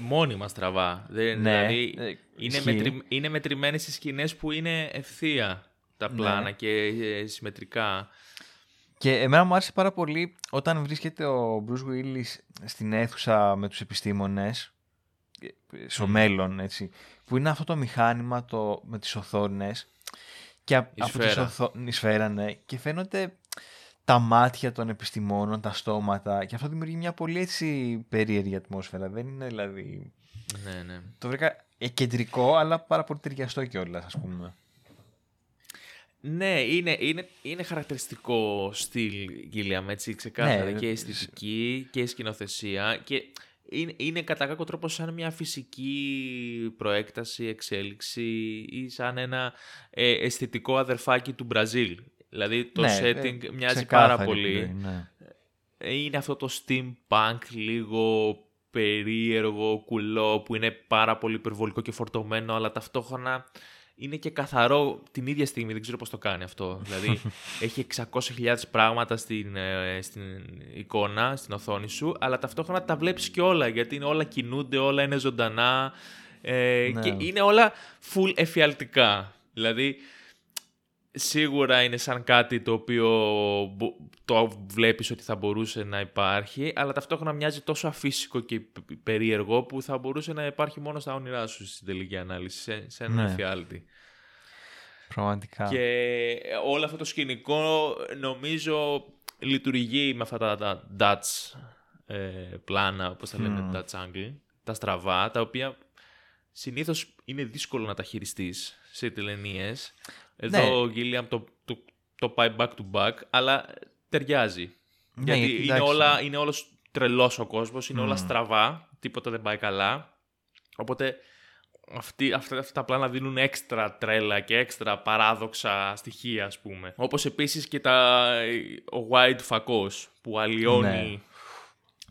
S3: μόνιμα στραβά. Δεν,
S4: Ναι,
S3: δηλαδή,
S4: ε,
S3: είναι,
S4: ισχύει.
S3: μετρη, είναι μετρημένες στις σκηνές που είναι ευθεία τα
S4: Ναι.
S3: πλάνα και ε, συμμετρικά.
S4: Και εμένα μου άρεσε πάρα πολύ όταν βρίσκεται ο Bruce Willis στην αίθουσα με τους επιστήμονες, ε, στο μέλλον, έτσι, που είναι αυτό το μηχάνημα το, με τις οθόνες και α-
S3: Η
S4: από τις
S3: σφαίρα.
S4: οθό- η σφαίρα, ναι, και φαίνονται τα μάτια των επιστημόνων, τα στόματα και αυτό δημιουργεί μια πολύ έτσι περίεργη ατμόσφαιρα. Δεν είναι δηλαδή...
S3: Ναι, ναι.
S4: Το βρήκα ε, κεντρικό αλλά πάρα πολύ ταιριαστό κιόλας, ας πούμε.
S3: Ναι, είναι, είναι, είναι χαρακτηριστικό στυλ Γκίλιαμ, έτσι, ξεκάθαρα.
S4: Ναι,
S3: και
S4: ε,
S3: αισθητική και σκηνοθεσία. Και είναι, είναι κατά κάποιο τρόπο σαν μια φυσική προέκταση, εξέλιξη ή σαν ένα ε, αισθητικό αδερφάκι του Μπραζίλ. Δηλαδή το
S4: Ναι, ε,
S3: setting μοιάζει
S4: ξεκάθαρη
S3: πάρα πολύ.
S4: επιλογή, ναι.
S3: είναι αυτό το steampunk λίγο περίεργο, κουλό, που είναι πάρα πολύ υπερβολικό και φορτωμένο, αλλά ταυτόχρονα είναι και καθαρό την ίδια στιγμή. Δεν ξέρω πώς το κάνει αυτό. δηλαδή, έχει 600.000 πράγματα στην, ε, στην εικόνα, στην οθόνη σου, αλλά ταυτόχρονα τα βλέπεις και όλα, γιατί είναι όλα κινούνται, όλα είναι ζωντανά ε,
S4: Ναι.
S3: και είναι όλα full εφιαλτικά. Δηλαδή, σίγουρα είναι σαν κάτι το οποίο μπο- το βλέπεις ότι θα μπορούσε να υπάρχει, αλλά ταυτόχρονα μοιάζει τόσο αφύσικο και π- περίεργο που θα μπορούσε να υπάρχει μόνο στα όνειρά σου στην τελική ανάλυση, σε, σε ένα
S4: Ναι.
S3: εφιάλτη.
S4: Πραγματικά.
S3: Και όλο αυτό το σκηνικό νομίζω λειτουργεί με αυτά τα, τα Dutch ε, πλάνα, όπως τα λέμε,
S4: Μμμ.
S3: Dutch angle, τα στραβά, τα οποία συνήθως είναι δύσκολο να τα χειριστείς σε τηλενίες. Εδώ
S4: Ναι.
S3: ο Γκίλιαμ το, το, το πάει back to back, αλλά ταιριάζει.
S4: Ναι,
S3: γιατί
S4: γιατί,
S3: είναι,
S4: εντάξει.
S3: όλα, είναι όλος τρελός ο κόσμος, είναι όλα
S4: Μμ.
S3: στραβά, τίποτα δεν πάει καλά. Οπότε αυτοί, αυτά, αυτά τα πλάνα δίνουν έξτρα τρέλα και έξτρα παράδοξα στοιχεία, ας πούμε. Όπως επίσης και τα, ο White φακός που αλλοιώνει
S4: Ναι.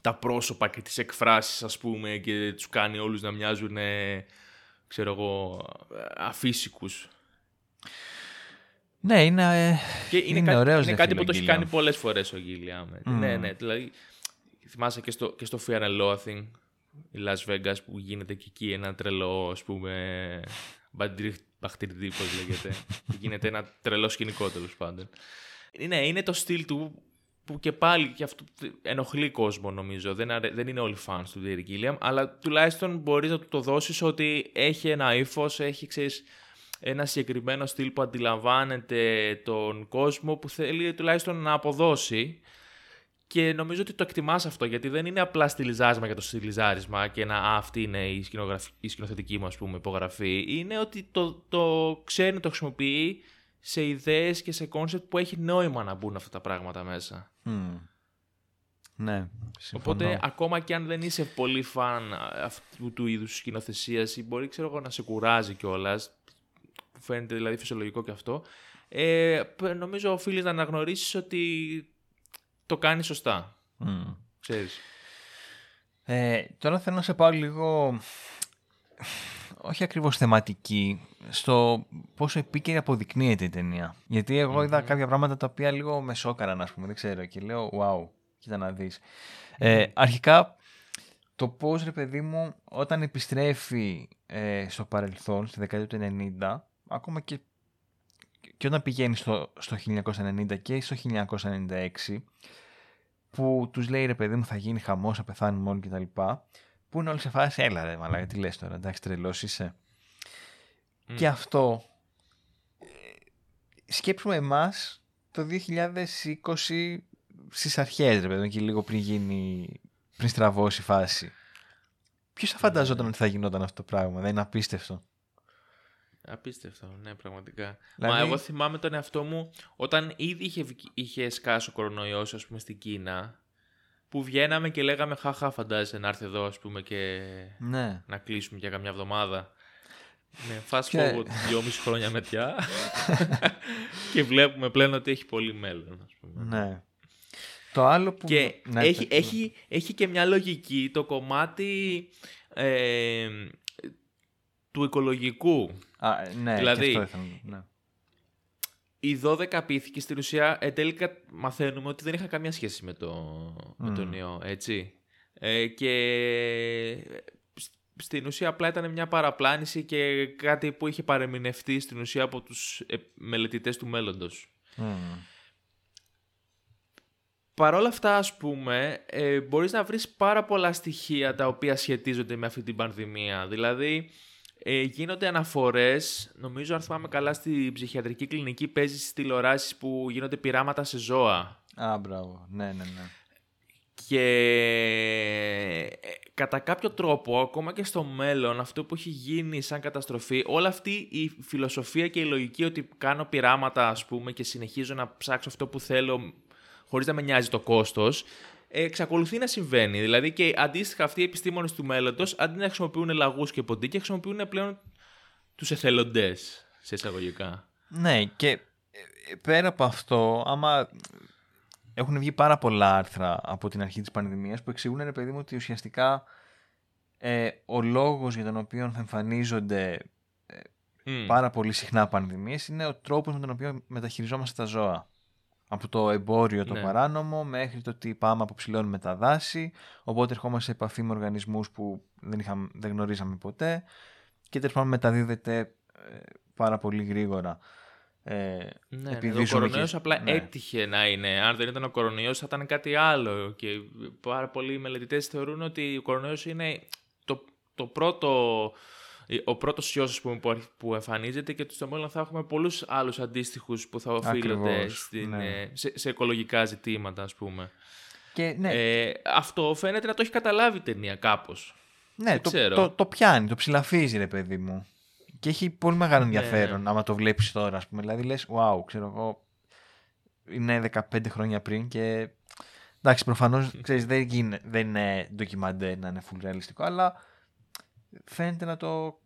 S3: τα πρόσωπα και τις εκφράσεις, ας πούμε, και τους κάνει όλους να μοιάζουν, ε, ξέρω εγώ, αφύσικους.
S4: Ναι, είναι, ε,
S3: Και είναι,
S4: είναι
S3: κα-
S4: ωραίος
S3: είναι
S4: ρε
S3: κάτι
S4: φίλε,
S3: που το
S4: ο
S3: έχει
S4: Γκίλιαμ.
S3: κάνει πολλές φορές ο Γκίλιαμ. Ναι, ναι, δηλαδή θυμάσαι και στο, και στο Fear and Loathing, η Las Vegas, που γίνεται και εκεί ένα τρελό, ας πούμε, μπαντρίχ, μπαχτυρδί, πώς λέγεται. που γίνεται ένα τρελό σκηνικό, τέλος πάντων. Ναι, είναι το στυλ του που και πάλι και αυτό ενοχλεί κόσμο νομίζω. Δεν, αρέ- δεν είναι όλοι fans του Derek Gilliam, αλλά τουλάχιστον μπορείς να του το δώσεις ότι έχει ένα ύφος, έχει ξέρεις, ένα συγκεκριμένο στυλ που αντιλαμβάνεται τον κόσμο που θέλει τουλάχιστον να αποδώσει και νομίζω ότι το εκτιμάς αυτό γιατί δεν είναι απλά στυλιζάρισμα για το στυλιζάρισμα και να «Α, αυτή είναι η, σκηνογραφ- η σκηνοθετική μου ας πούμε υπογραφή είναι ότι το, το ξέρει, το χρησιμοποιεί σε ιδέες και σε κόνσεπτ που έχει νόημα να μπουν αυτά τα πράγματα μέσα.
S4: μμ. Ναι, συμφωνώ.
S3: Οπότε ακόμα και αν δεν είσαι πολύ φαν αυτού του είδους σκηνοθεσίας ή μπορεί ξέρω εγώ να σε κουράζει κιόλας, που φαίνεται δηλαδή φυσιολογικό και αυτό, ε, π- νομίζω οφείλεις να αναγνωρίσεις ότι το κάνεις σωστά.
S4: Μμ.
S3: Ξέρεις.
S4: Ε, τώρα θέλω να σε πάω λίγο όχι ακριβώς θεματική, στο πόσο επίκαιρη αποδεικνύεται η ταινία. Γιατί εγώ είδα κάποια πράγματα τα οποία λίγο με σόκαραν, ας πούμε, δεν ξέρω, και λέω, wow, κοίτα να δεις. Ε, αρχικά, το πώς, ρε παιδί μου, όταν επιστρέφει ε, στο παρελθόν, στη δεκαετία του 90, ακόμα και, και όταν πηγαίνει στο, στο 1990 και στο 1996, που τους λέει, ρε παιδί μου, θα γίνει χαμός, θα πεθάνουμε όλοι κτλ. Που είναι όλοι σε φάση, έλα ρε μαλάκα, τι λες τώρα, εντάξει τρελός είσαι. Και αυτό, ε, σκέψουμε εμάς το 2020 στις αρχές, ρε παιδί και λίγο πριν γίνει, πριν στραβώσει η φάση. Ποιος θα φανταζόταν ότι θα γινόταν αυτό το πράγμα, δεν είναι απίστευτο.
S3: Απίστευτο, ναι, πραγματικά. Δηλαδή... Μα εγώ θυμάμαι τον εαυτό μου όταν ήδη είχε, είχε σκάσει ο κορονοϊός, ας πούμε, στην Κίνα, που βγαίναμε και λέγαμε χαχά φαντάζεσαι να έρθει εδώ, ας πούμε, και
S4: ναι.
S3: να κλείσουμε για καμιά εβδομάδα. Ναι, fast forward δυόμιση χρόνια μετιά και βλέπουμε πλέον ότι έχει πολύ μέλλον, ας πούμε.
S4: Ναι. Το άλλο που...
S3: Και ναι, έχει, έχει, έχει και μια λογική το κομμάτι ε, του οικολογικού.
S4: Α, ναι, δηλαδή, αυτό ναι.
S3: οι 12 πίθηκοι στην ουσία ε, τελικά μαθαίνουμε ότι δεν είχαν καμία σχέση με, το, με τον ιό, έτσι. Ε, και στην ουσία απλά ήταν μια παραπλάνηση και κάτι που είχε παρεμεινευτεί στην ουσία από τους ε, μελετητές του μέλλοντος. Παρ' όλα αυτά, ας πούμε, ε, μπορείς να βρεις πάρα πολλά στοιχεία τα οποία σχετίζονται με αυτή την πανδημία. Δηλαδή, ε, γίνονται αναφορές, νομίζω αν θυμάμαι καλά, στη ψυχιατρική κλινική παίζεις στις τηλεοράσεις που γίνονται πειράματα σε ζώα.
S4: Α, μπράβο. Ναι, ναι, ναι.
S3: Και ε, κατά κάποιο τρόπο, ακόμα και στο μέλλον, αυτό που έχει γίνει σαν καταστροφή, όλη αυτή η φιλοσοφία και η λογική ότι κάνω πειράματα, ας πούμε, και συνεχίζω να ψάξω αυτό που θέλω χωρίς να με νοιάζει το κόστος, εξακολουθεί να συμβαίνει. Δηλαδή και αντίστοιχα αυτοί οι επιστήμονες του μέλλοντος, αντί να χρησιμοποιούν λαγούς και ποντίκια, χρησιμοποιούν πλέον τους εθελοντές, σε εισαγωγικά.
S4: Ναι, και ε, πέρα από αυτό, άμα έχουν βγει πάρα πολλά άρθρα από την αρχή της πανδημίας που εξηγούν, ρε παιδί μου, ότι ουσιαστικά ε, ο λόγος για τον οποίο θα εμφανίζονται ε, πάρα πολύ συχνά πανδημίες είναι ο τρόπος με τον οποίο μεταχειριζόμαστε τα ζώα. Από το εμπόριο το ναι. παράνομο μέχρι το ότι πάμε αποψηλώνουμε τα δάση. Οπότε ερχόμαστε σε επαφή με οργανισμούς που δεν, είχαμε, δεν γνωρίζαμε ποτέ. Και τέλος πάντων μεταδίδεται ε, πάρα πολύ γρήγορα. Ε,
S3: ναι, ο κορονοϊός απλά ναι. έτυχε να είναι. Αν δεν ήταν ο κορονοϊός θα ήταν κάτι άλλο. Και πάρα πολλοί μελετητές θεωρούν ότι ο κορονοϊός είναι το, το πρώτο ο πρώτος ιό που εμφανίζεται και στο μέλλον θα έχουμε πολλούς άλλους αντίστοιχους που θα οφείλονται στην, ναι. Ε, σε, σε, οικολογικά ζητήματα, ας πούμε.
S4: Και, ναι.
S3: ε, αυτό φαίνεται να το έχει καταλάβει η ταινία κάπως.
S4: Ναι, το, το, το, πιάνει, το ψηλαφίζει, ρε παιδί μου. Και έχει πολύ μεγάλο ναι, ενδιαφέρον ναι, άμα το βλέπεις τώρα, ας πούμε. Δηλαδή λες, wow, ξέρω εγώ. Είναι 15 χρόνια πριν και. Εντάξει, προφανώς δεν, δεν είναι ντοκιμαντέ να είναι full ρεαλιστικό, αλλά φαίνεται να το,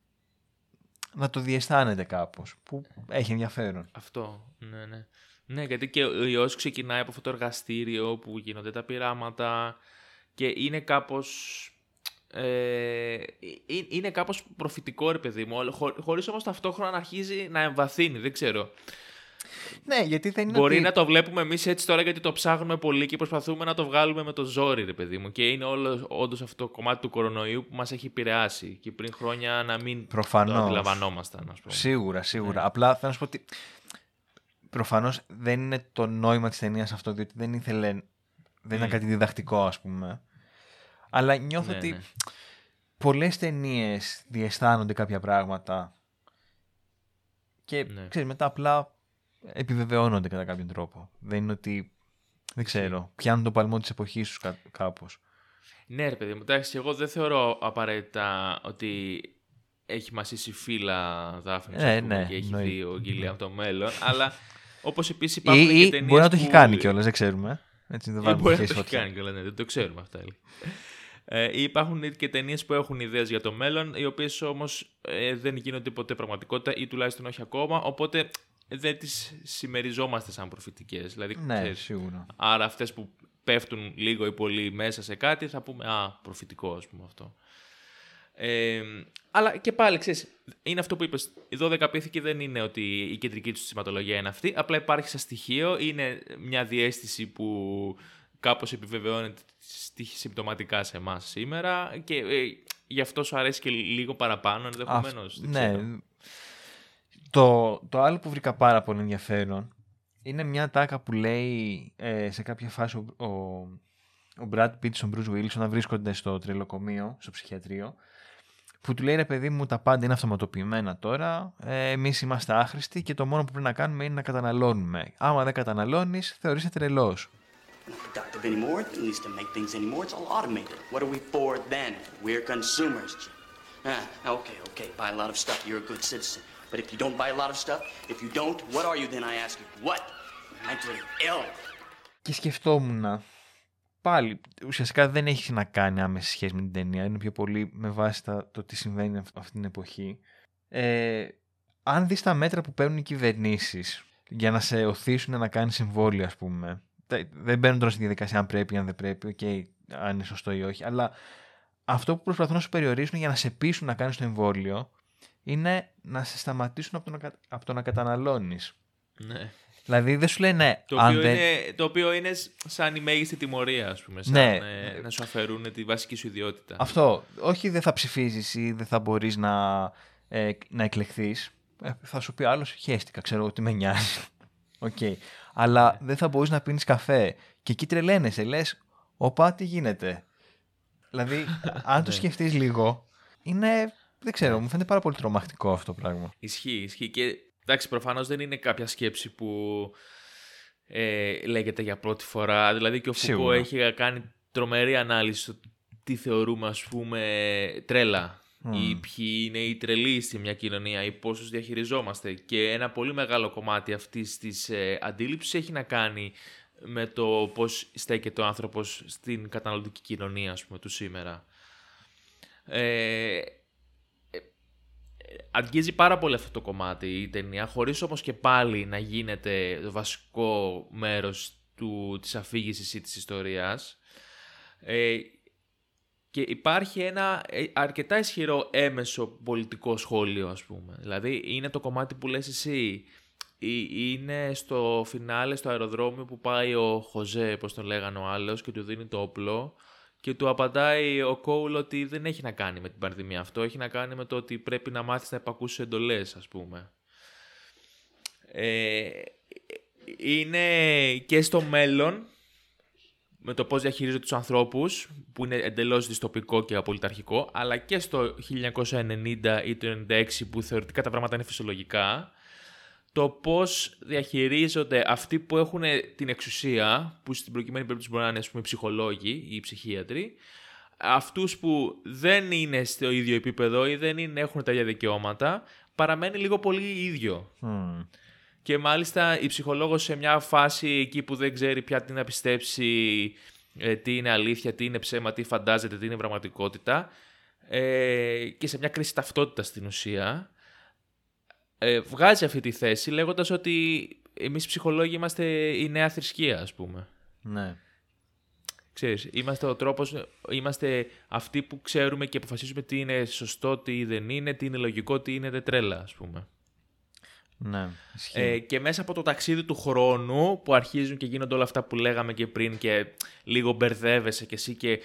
S4: να το διαισθάνεται κάπως, που έχει ενδιαφέρον.
S3: Αυτό, ναι, ναι. Ναι, γιατί και ο ιός ξεκινάει από αυτό το εργαστήριο που γίνονται τα πειράματα και είναι κάπως... Ε, είναι κάπως προφητικό ρε παιδί μου, χωρίς όμως ταυτόχρονα να αρχίζει να εμβαθύνει, δεν ξέρω.
S4: Ναι, γιατί δεν είναι.
S3: Μπορεί να το βλέπουμε εμείς έτσι τώρα γιατί το ψάχνουμε πολύ και προσπαθούμε να το βγάλουμε με το ζόρι, ρε παιδί μου. Και είναι όλο όντως αυτό το κομμάτι του κορονοϊού που μας έχει επηρεάσει. Και πριν χρόνια να μην Προφανώς. το αντιλαμβανόμασταν, ας πούμε.
S4: Σίγουρα, σίγουρα. Ναι. Απλά θέλω να σου πω ότι. Προφανώς δεν είναι το νόημα της ταινίας αυτό, διότι δεν ήθελε. Δεν ήταν κάτι διδακτικό, ας πούμε. Αλλά νιώθω ναι, ότι ναι. πολλές ταινίες διαισθάνονται κάποια πράγματα. Και ναι. ξέρεις, μετά απλά επιβεβαιώνονται κατά κάποιον τρόπο. Δεν είναι ότι, δεν ξέρω, πιάνουν το παλμό της εποχής τους κά, κάπως.
S3: Ναι ρε παιδί μου, εντάξει, εγώ δεν θεωρώ απαραίτητα ότι έχει μασίσει φύλλα Δάφνης
S4: ναι, ναι,
S3: και έχει δει ο Γκίλια από το μέλλον, αλλά όπως επίσης υπάρχουν ή, και ταινίες
S4: Μπορεί να το έχει κάνει κιόλας, δεν ξέρουμε. Έτσι δεν
S3: μπορεί να το έχει κάνει κιόλας, ναι, δεν το ξέρουμε αυτά. Ε, υπάρχουν και ταινίες που έχουν ιδέες για το μέλλον, οι οποίες όμως ε, δεν γίνονται ποτέ πραγματικότητα ή τουλάχιστον όχι ακόμα. Οπότε δεν τις συμμεριζόμαστε σαν προφητικές. Δηλαδή,
S4: ναι, ξέρεις, σίγουρα.
S3: Άρα αυτές που πέφτουν λίγο ή πολύ μέσα σε κάτι θα πούμε «Α, προφητικό» ας πούμε αυτό. Ε, αλλά και πάλι, ξέρεις, είναι αυτό που είπες, η 12 πίθηκη δεν είναι ότι η κεντρική τους συστηματολογία είναι αυτή, απλά υπάρχει σαν στοιχείο, είναι μια διέστηση που κάπως επιβεβαιώνεται συμπτωματικά σε εμάς σήμερα και ε, γι' αυτό σου αρέσει και λίγο παραπάνω ενδεχομένως.
S4: Ναι. Το, το άλλο που βρήκα πάρα πολύ ενδιαφέρον είναι μια τάκα που λέει ε, σε κάποια φάση ο, ο, ο Brad Pitt στον Bruce Willis να βρίσκονται στο τρελοκομείο, στο ψυχιατρίο που του λέει ρε παιδί μου τα πάντα είναι αυτοματοποιημένα τώρα, ε, εμείς είμαστε άχρηστοι και το μόνο που πρέπει να κάνουμε είναι να καταναλώνουμε. Άμα δεν καταναλώνεις θεωρείσαι τρελός. not productive anymore, at least to make things anymore. It's all automated. What are we for then? We're consumers, Jim. Ah, okay, okay, buy a lot of stuff. You're a good citizen. But if you don't buy a lot of stuff, if you don't, what are you; Then, I ask you? What? Mentally ill. Και σκεφτόμουν πάλι, ουσιαστικά δεν έχει να κάνει άμεση σχέση με την ταινία. Είναι πιο πολύ με βάση τα, το τι συμβαίνει αυτή την εποχή. Ε, αν δεις τα μέτρα που παίρνουν οι κυβερνήσεις για να σε οθήσουν να κάνεις συμβόλαια, ας πούμε, δεν μπαίνουν τώρα στη διαδικασία αν πρέπει ή αν δεν πρέπει, okay, αν είναι σωστό ή όχι, αλλά αυτό που προσπαθούν να σου περιορίσουν για να σε πείσουν να κάνεις το εμβόλιο είναι να σε σταματήσουν από το να, από το να καταναλώνεις.
S3: Ναι.
S4: Δηλαδή δεν σου λέει ναι.
S3: Το, οποίο, δεν... είναι, το οποίο είναι σαν η μέγιστη τιμωρία, ας πούμε. Σαν ναι. ε, να σου αφαιρούν τη βασική σου ιδιότητα.
S4: Αυτό. Όχι δεν θα ψηφίζεις ή δεν θα μπορείς να, ε, να εκλεχθείς. Ε, θα σου πει άλλος, χαίστηκα, ξέρω ότι με νοιάζει. Okay. Αλλά ναι. δεν θα μπορείς να πίνεις καφέ. Και εκεί τρελαίνεσαι, λες, Οπα, τι γίνεται. Δηλαδή, αν το ναι. σκεφτείς λίγο, είναι. Δεν ξέρω, μου φαίνεται πάρα πολύ τρομακτικό αυτό το πράγμα.
S3: Ισχύει, ισχύει. Και εντάξει, προφανώς δεν είναι κάποια σκέψη που ε, λέγεται για πρώτη φορά. Δηλαδή και ο Φουκώ έχει κάνει τρομερή ανάλυση στο τι θεωρούμε, ας πούμε, τρέλα ή ποιοι είναι οι τρελοί σε μια κοινωνία ή πόσους διαχειριζόμαστε. Και ένα πολύ μεγάλο κομμάτι αυτής της ε, αντίληψης έχει να κάνει με το πώς στέκεται ο άνθρωπος στην καταναλωτική κοινωνία, ας πούμε, του σήμερα. Ε, ε, αγγίζει πάρα πολύ αυτό το κομμάτι η ταινία, χωρίς όμως και πάλι να γίνεται το βασικό μέρος του, της αφήγησης ή της ιστορίας. Ε, και υπάρχει ένα ε, αρκετά ισχυρό έμεσο πολιτικό σχόλιο, ας πούμε. Δηλαδή, είναι το κομμάτι που λες εσύ. Είναι στο φινάλε, στο αεροδρόμιο που πάει ο Χωζέ, πώς τον λέγανε ο άλλος, και του δίνει το όπλο. Και του απαντάει ο Κόουλ ότι δεν έχει να κάνει με την πανδημία αυτό. Έχει να κάνει με το ότι πρέπει να μάθεις να υπακούσεις εντολές, ας πούμε. Ε, είναι και στο μέλλον με το πώς διαχειρίζονται τους ανθρώπους, που είναι εντελώς δυστοπικό και απολυταρχικό, αλλά και στο 1990 ή το 1996 που θεωρητικά τα πράγματα είναι φυσιολογικά, το πώς διαχειρίζονται αυτοί που έχουν την εξουσία, που στην προκειμένη περίπτωση μπορεί να είναι ας πούμε, ψυχολόγοι ή ψυχίατροι, αυτούς που δεν είναι στο ίδιο επίπεδο ή δεν είναι, έχουν τα ίδια δικαιώματα, παραμένει λίγο πολύ ίδιο. Και μάλιστα η ψυχολόγος σε μια φάση εκεί που δεν ξέρει πια τι να πιστέψει, ε, τι είναι αλήθεια, τι είναι ψέμα, τι φαντάζεται, τι είναι πραγματικότητα ε, και σε μια κρίση ταυτότητας στην ουσία, ε, βγάζει αυτή τη θέση λέγοντας ότι εμείς ψυχολόγοι είμαστε η νέα θρησκεία, ας πούμε.
S4: Ναι.
S3: Ξέρεις, είμαστε ο τρόπος, είμαστε αυτοί που ξέρουμε και αποφασίζουμε τι είναι σωστό, τι δεν είναι, τι είναι λογικό, τι είναι τρέλα, ας πούμε.
S4: Ναι,
S3: ε, και μέσα από το ταξίδι του χρόνου που αρχίζουν και γίνονται όλα αυτά που λέγαμε και πριν και λίγο μπερδεύεσαι και εσύ και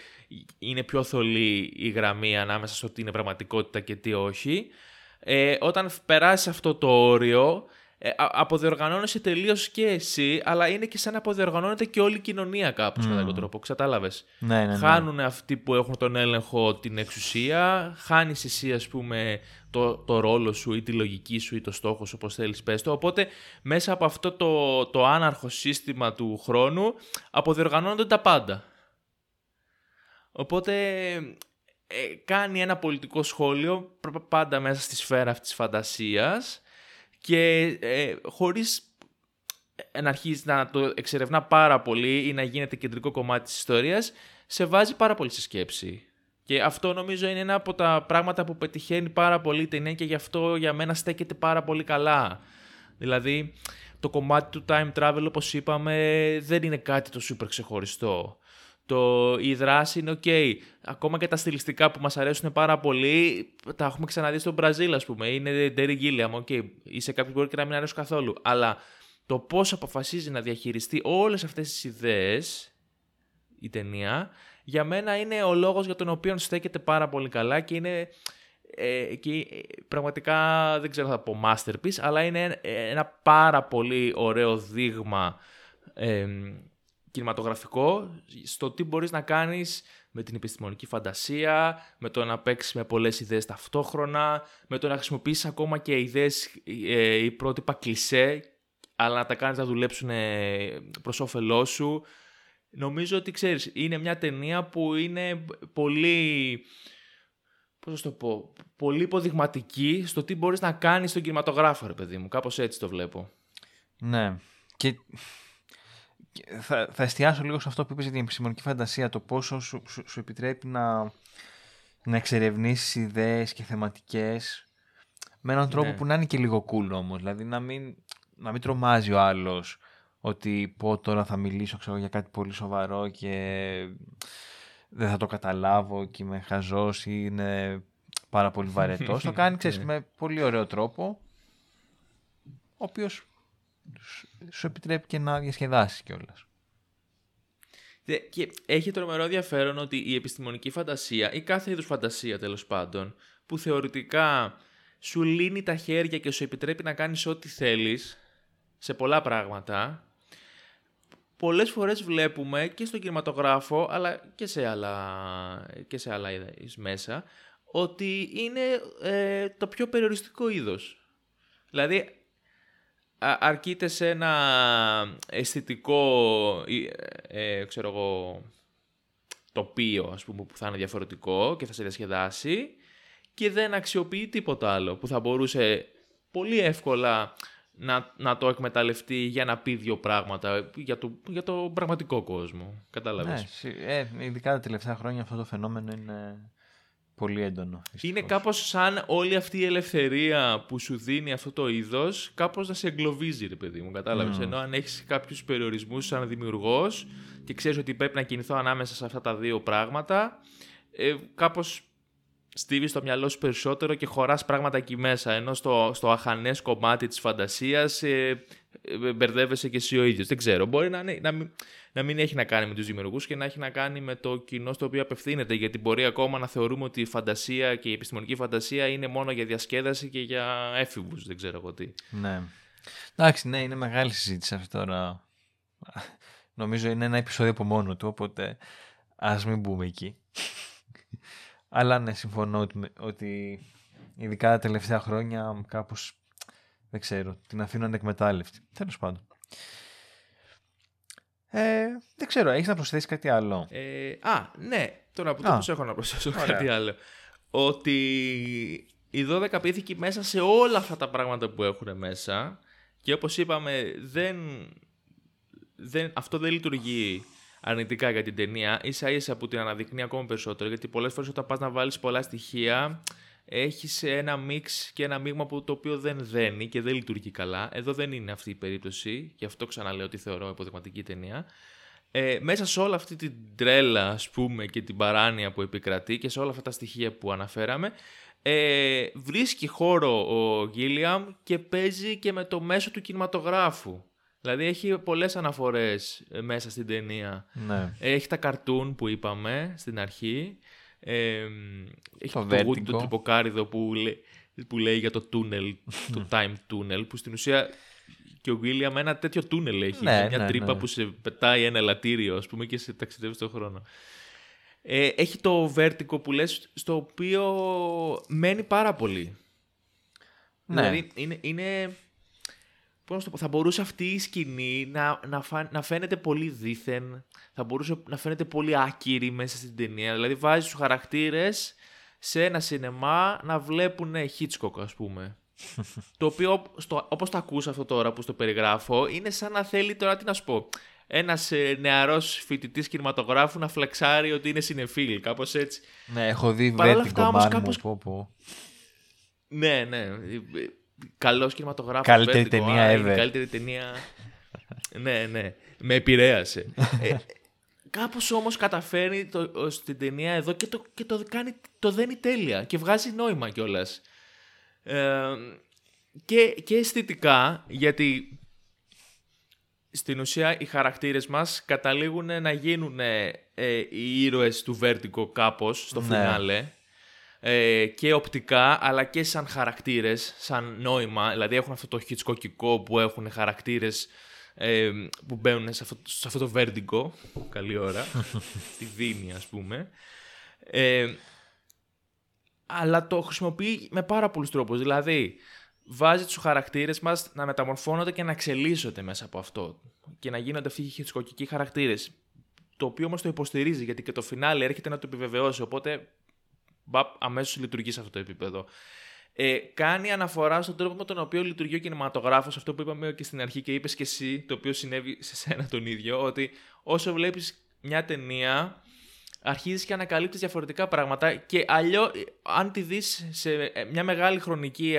S3: είναι πιο θολή η γραμμή ανάμεσα στο τι είναι πραγματικότητα και τι όχι. Ε, όταν περάσει αυτό το όριο ε, αποδιοργανώνεσαι τελείως και εσύ, αλλά είναι και σαν να αποδιοργανώνεται και όλη η κοινωνία κάπως mm. κατά κάποιο τρόπο. Κατάλαβες;
S4: Ναι, ναι, ναι.
S3: Χάνουν αυτοί που έχουν τον έλεγχο την εξουσία, χάνεις εσύ, ας πούμε, το, το ρόλο σου ή τη λογική σου ή το στόχο σου, όπως θέλεις, πες το. Οπότε, μέσα από αυτό το, το άναρχο σύστημα του χρόνου, αποδιοργανώνονται τα πάντα. Οπότε, ε, κάνει ένα πολιτικό σχόλιο πάντα μέσα στη σφαίρα αυτής της φαντασίας και ε, χωρίς να αρχίσει να το εξερευνά πάρα πολύ ή να γίνεται κεντρικό κομμάτι της ιστορίας, σε βάζει πάρα πολύ σε σκέψη. Και αυτό νομίζω είναι ένα από τα πράγματα που πετυχαίνει πάρα πολύ η ταινία και γι' αυτό για μένα στέκεται πάρα πολύ καλά. Δηλαδή, το κομμάτι του time travel, όπως είπαμε, δεν είναι κάτι το super ξεχωριστό. Το, η δράση είναι ok. Ακόμα και τα στιλιστικά που μας αρέσουν πάρα πολύ, τα έχουμε ξαναδεί στο Μπραζίλ, ας πούμε. Είναι Terry Gilliam, ok. Είσαι κάποιος που μπορεί και να μην αρέσει καθόλου. Αλλά το πώς αποφασίζει να διαχειριστεί όλες αυτές τις ιδέες η ταινία, για μένα είναι ο λόγος για τον οποίο στέκεται πάρα πολύ καλά και είναι ε, και ε, πραγματικά δεν ξέρω θα πω masterpiece, αλλά είναι ένα πάρα πολύ ωραίο δείγμα ε, κινηματογραφικό στο τι μπορείς να κάνεις με την επιστημονική φαντασία, με το να παίξεις με πολλές ιδέες ταυτόχρονα, με το να χρησιμοποιήσεις ακόμα και ιδέες ε, ή πρότυπα κλισέ, αλλά να τα κάνεις να δουλέψουν προς όφελός σου. Νομίζω ότι ξέρεις, είναι μια ταινία που είναι πολύ πώς το πω, πολύ υποδειγματική στο τι μπορείς να κάνεις στον κινηματογράφο, ρε παιδί μου. Κάπως έτσι το βλέπω.
S4: Ναι. Και θα, θα εστιάσω λίγο σε αυτό που είπες για την επιστημονική φαντασία, το πόσο σου, σου, επιτρέπει να, να εξερευνήσεις ιδέες και θεματικές με έναν τρόπο ναι. που να είναι και λίγο cool όμως. Δηλαδή να μην, να μην τρομάζει ο άλλος ότι πω τώρα θα μιλήσω ξέρω, για κάτι πολύ σοβαρό και δεν θα το καταλάβω και είμαι χαζός ή είναι πάρα πολύ βαρετός. το κάνει, ξέρεις, ναι. με πολύ ωραίο τρόπο, ο οποίος σου επιτρέπει και να διασκεδάσεις κιόλας.
S3: Και έχει τρομερό ενδιαφέρον ότι η επιστημονική φαντασία ή κάθε είδους φαντασία τέλος πάντων που θεωρητικά σου λύνει τα χέρια και σου επιτρέπει να κάνεις ό,τι θέλεις σε πολλά πράγματα πολλές φορές βλέπουμε και στον κινηματογράφο αλλά και σε άλλα, και σε άλλα μέσα ότι είναι ε, το πιο περιοριστικό είδος. Δηλαδή αρκείται σε ένα αισθητικό ε, ε, ξέρω εγώ, τοπίο ας πούμε, που θα είναι διαφορετικό και θα σε διασκεδάσει και δεν αξιοποιεί τίποτα άλλο που θα μπορούσε πολύ εύκολα να, να το εκμεταλλευτεί για να πει δύο πράγματα για το, για το πραγματικό κόσμο. Κατάλαβες;
S4: Ναι, ε, ειδικά τα τελευταία χρόνια αυτό το φαινόμενο είναι πολύ έντονο.
S3: Είναι κάπως σαν όλη αυτή η ελευθερία που σου δίνει αυτό το είδος κάπως να σε εγκλωβίζει ρε παιδί μου, κατάλαβες. Mm. Ενώ αν έχεις κάποιους περιορισμούς σαν δημιουργός και ξέρεις ότι πρέπει να κινηθώ ανάμεσα σε αυτά τα δύο πράγματα, ε, κάπως στίβεις στο μυαλό σου περισσότερο και χωράς πράγματα εκεί μέσα, ενώ στο, στο αχανές κομμάτι της φαντασίας ε, ε, μπερδεύεσαι και εσύ ο ίδιος. Δεν ξέρω, μπορεί να, να, μην, να μην έχει να κάνει με τους δημιουργούς και να έχει να κάνει με το κοινό στο οποίο απευθύνεται, γιατί μπορεί ακόμα να θεωρούμε ότι η φαντασία και η επιστημονική φαντασία είναι μόνο για διασκέδαση και για έφηβους, δεν ξέρω εγώ τι.
S4: Ναι. Εντάξει, ναι, είναι μεγάλη συζήτηση αυτή τώρα. Νομίζω είναι ένα επεισόδιο από μόνο του, οπότε ας μην μπούμε εκεί. Αλλά ναι, συμφωνώ ότι, ότι ειδικά τα τελευταία χρόνια κάπως, δεν ξέρω, την αφήνω ανεκμετάλλευτη. Τέλος πάντων. Ε, δεν ξέρω, έχεις να προσθέσεις κάτι άλλο;
S3: Ε, α, ναι, τώρα που το έχω να προσθέσω κάτι άλλο. Ότι η 12 πήθηκε μέσα σε όλα αυτά τα πράγματα που έχουν μέσα και όπως είπαμε δεν, δεν, αυτό δεν λειτουργεί αρνητικά για την ταινία, ίσα ίσα που την αναδεικνύει ακόμα περισσότερο. Γιατί πολλές φορές όταν πας να βάλεις πολλά στοιχεία, έχεις ένα μίξ και ένα μείγμα που το οποίο δεν δένει και δεν λειτουργεί καλά. Εδώ δεν είναι αυτή η περίπτωση, και αυτό ξαναλέω ότι θεωρώ υποδειγματική ταινία. Ε, μέσα σε όλη αυτή την τρέλα, ας πούμε, και την παράνοια που επικρατεί και σε όλα αυτά τα στοιχεία που αναφέραμε, ε, βρίσκει χώρο ο Γκίλιαμ και παίζει και με το μέσο του κινηματογράφου. Δηλαδή έχει πολλές αναφορές ε, μέσα στην ταινία.
S4: Ναι.
S3: Έχει τα καρτούν που είπαμε στην αρχή. Ε, έχει το, το Wood, το τρυποκάριδο που, που λέει για το τούνελ, το time tunnel, που στην ουσία και ο William ένα τέτοιο τούνελ έχει. Ναι, μια ναι, τρύπα ναι. που σε πετάει ένα ελαττήριο, ας πούμε, και σε ταξιδεύει στον χρόνο. Ε, έχει το Vertigo που λες, στο οποίο μένει πάρα πολύ. Ναι. Δηλαδή είναι, είναι πώς το πω, θα μπορούσε αυτή η σκηνή να, να, να φαίνεται πολύ δίθεν, θα μπορούσε να φαίνεται πολύ άκυρη μέσα στην ταινία. Δηλαδή βάζει τους χαρακτήρες σε ένα σινεμά να βλέπουν Hitchcock ας πούμε. το οποίο στο, όπως το ακούς αυτό τώρα που στο περιγράφω είναι σαν να θέλει τώρα τι να σου πω ένας ε, νεαρός φοιτητής κινηματογράφου να φλεξάρει ότι είναι συνεφίλ, κάπως έτσι.
S4: Ναι, έχω δει βέτικο κάπως... πω, πω.
S3: Ναι, ναι καλό κινηματογράφο.
S4: Καλύτερη ταινία ever.
S3: Καλύτερη ταινία. ναι, ναι. Με επηρέασε. ε, κάπως όμως καταφέρνει το, στην ταινία εδώ και το, και το, κάνει, το δένει τέλεια και βγάζει νόημα κιόλας. Ε, και, και αισθητικά, γιατί στην ουσία οι χαρακτήρες μας καταλήγουν να γίνουν ε, οι ήρωες του Vertigo κάπως στο ναι. φινάλε. Ε, και οπτικά αλλά και σαν χαρακτήρες, σαν νόημα. Δηλαδή έχουν αυτό το χιτσκοκικό που έχουν χαρακτήρες ε, που μπαίνουν σε αυτό, σε αυτό το Vertigo. Καλή ώρα. στη δίνη ας πούμε. Ε, αλλά το χρησιμοποιεί με πάρα πολλούς τρόπους. Δηλαδή, βάζει τους χαρακτήρες μας να μεταμορφώνονται και να εξελίσσονται μέσα από αυτό και να γίνονται αυτοί οι χιτσκοκικοί χαρακτήρες. Το οποίο όμως το υποστηρίζει γιατί και το φινάλε έρχεται να το επιβεβαιώσει, οπότε μπαπ, αμέσως λειτουργεί σε αυτό το επίπεδο. Ε, κάνει αναφορά στον τρόπο με τον οποίο λειτουργεί ο κινηματογράφος, αυτό που είπαμε και στην αρχή και είπες και εσύ, το οποίο συνέβη σε σένα τον ίδιο, ότι όσο βλέπεις μια ταινία, αρχίζεις και ανακαλύπτεις διαφορετικά πράγματα και αλλιώ αν τη δεις σε μια μεγάλη χρονική,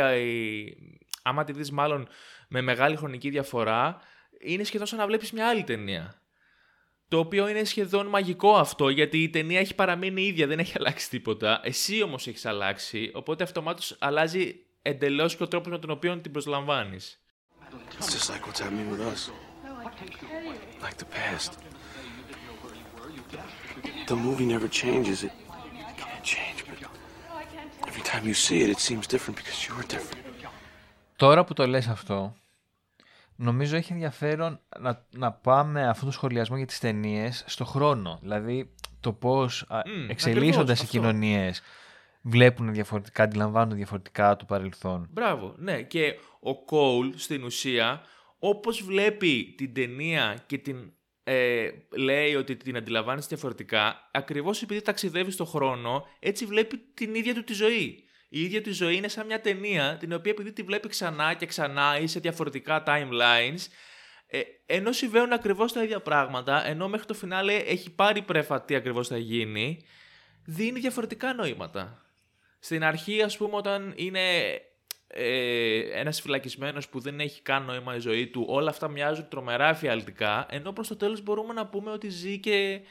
S3: άμα τη δεις μάλλον με μεγάλη χρονική διαφορά, είναι σχεδόν σαν να βλέπεις μια άλλη ταινία. Το οποίο είναι σχεδόν μαγικό αυτό, γιατί η ταινία έχει παραμείνει ίδια, δεν έχει αλλάξει τίποτα. Εσύ όμως έχεις αλλάξει, οπότε αυτομάτως αλλάζει εντελώς και ο τρόπος με τον οποίο την προσλαμβάνεις. Like the past. The movie never changes. It, it can't change, but every time you see it, it seems different because you're different. Τώρα που το λες αυτό, νομίζω έχει ενδιαφέρον να, να πάμε αυτό το σχολιασμό για τις ταινίες στο χρόνο. Δηλαδή το πώς mm, εξελίσσονται οι κοινωνίες βλέπουν διαφορετικά, αντιλαμβάνουν διαφορετικά το παρελθόν. Μπράβο, ναι. Και ο Κόουλ στην ουσία όπως βλέπει την ταινία και την ε, λέει ότι την αντιλαμβάνεις διαφορετικά, ακριβώς επειδή ταξιδεύει στον χρόνο, έτσι βλέπει την ίδια του τη ζωή. Η ίδια του ζωή είναι σαν μια ταινία, την οποία επειδή τη βλέπει ξανά και ξανά ή σε διαφορετικά timelines, ε, ενώ συμβαίνουν ακριβώς τα ίδια πράγματα, ενώ μέχρι το φινάλε έχει πάρει πρέφα τι ακριβώς θα γίνει, δίνει διαφορετικά νοήματα. Στην αρχή, ας πούμε, όταν είναι ε, ένας φυλακισμένος που δεν έχει καν νόημα η ζωή του, όλα αυτά μοιάζουν τρομερά εφιαλτικά, ενώ προς το τέλος μπορούμε να πούμε ότι ζει και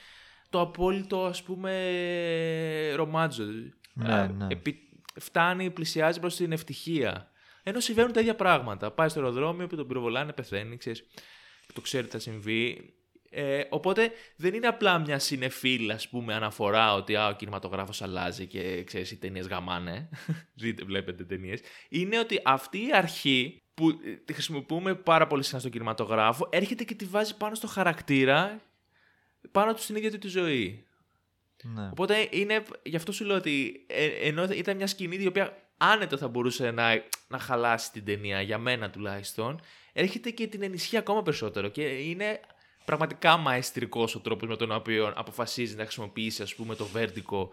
S3: το απόλυτο ας πούμε ρομάτζο. Ναι, ναι. Επί, φτάνει, πλησιάζει προς την ευτυχία. Ενώ συμβαίνουν τα ίδια πράγματα. Πάει στο αεροδρόμιο που τον πυροβολάνε, πεθαίνει, ξέρεις, το ξέρει τι θα συμβεί. Ε, οπότε δεν είναι απλά μια συνεφίλ, ας πούμε, αναφορά ότι α, ο κινηματογράφος αλλάζει και ξέρεις οι ταινίες γαμάνε. Δείτε, βλέπετε ταινίες. Είναι ότι αυτή η αρχή που ε, τη χρησιμοποιούμε πάρα πολύ συχνά στον κινηματογράφο έρχεται και τη βάζει πάνω στο χαρακτήρα, πάνω του στην ίδια του τη ζωή. Ναι. Οπότε είναι, γι' αυτό σου λέω ότι ε, ενώ ήταν μια σκηνή η οποία άνετα θα μπορούσε να, να χαλάσει την ταινία, για μένα τουλάχιστον, έρχεται και την ενισχύει ακόμα περισσότερο και είναι πραγματικά μαεστρικός ο τρόπος με τον οποίο αποφασίζει να χρησιμοποιήσει ας πούμε, το βέρτικο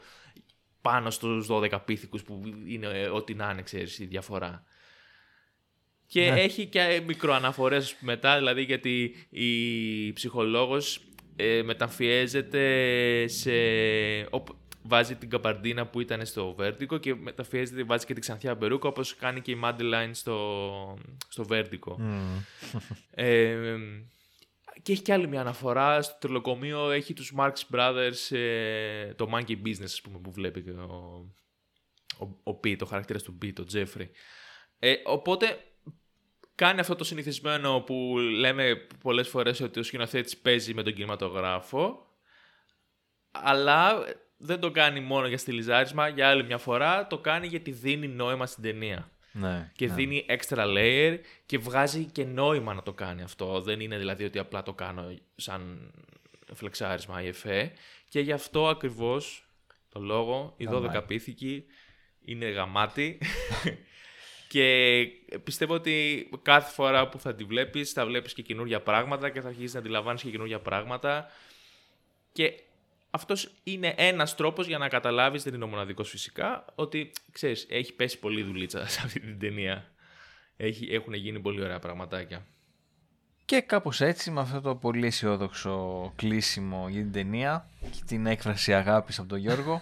S3: πάνω στους 12 πίθηκους που είναι ε, ό,τι να είναι, ξέρεις, η διαφορά. Και ναι. έχει και μικροαναφορές μετά, δηλαδή γιατί η ψυχολόγος ε, μεταμφιέζεται σε... Βάζει την καμπαρντίνα που ήταν στο Βέρτικο και μεταφιέζεται, βάζει και την ξανθιά μπερούκα όπως κάνει και η Μάντιλάιν στο, στο Βέρτικο. Ε, και έχει και άλλη μια αναφορά. Στο τριλοκομείο έχει τους Marx Brothers, ε, το Monkey Business, ας πούμε, που βλέπει και ο, ο, ο P, το χαρακτήρας του P, το Jeffrey. Ε, οπότε κάνει αυτό το συνηθισμένο που λέμε πολλές φορές ότι ο σκηνοθέτης παίζει με τον κινηματογράφο, αλλά δεν το κάνει μόνο για στυλιζάρισμα, για άλλη μια φορά το κάνει γιατί δίνει νόημα στην ταινία. Ναι, και ναι. δίνει extra layer και βγάζει και νόημα να το κάνει αυτό. Δεν είναι δηλαδή ότι απλά το κάνω σαν φλεξάρισμα ή εφέ. Και γι' αυτό ακριβώς το λόγο η 12 πίθηκη είναι γαμάτη. και πιστεύω ότι κάθε φορά που θα τη βλέπεις θα βλέπεις και καινούργια πράγματα και θα αρχίσεις να αντιλαμβάνεις και καινούργια πράγματα. Και αυτός είναι ένας τρόπος για να καταλάβεις, δεν είναι ο μοναδικός φυσικά, ότι ξέρεις, έχει πέσει πολύ δουλίτσα σε αυτή την ταινία. Έχει, έχουν γίνει πολύ ωραία πραγματάκια. Και κάπως έτσι, με αυτό το πολύ αισιόδοξο κλείσιμο για την ταινία και την έκφραση αγάπης από τον Γιώργο,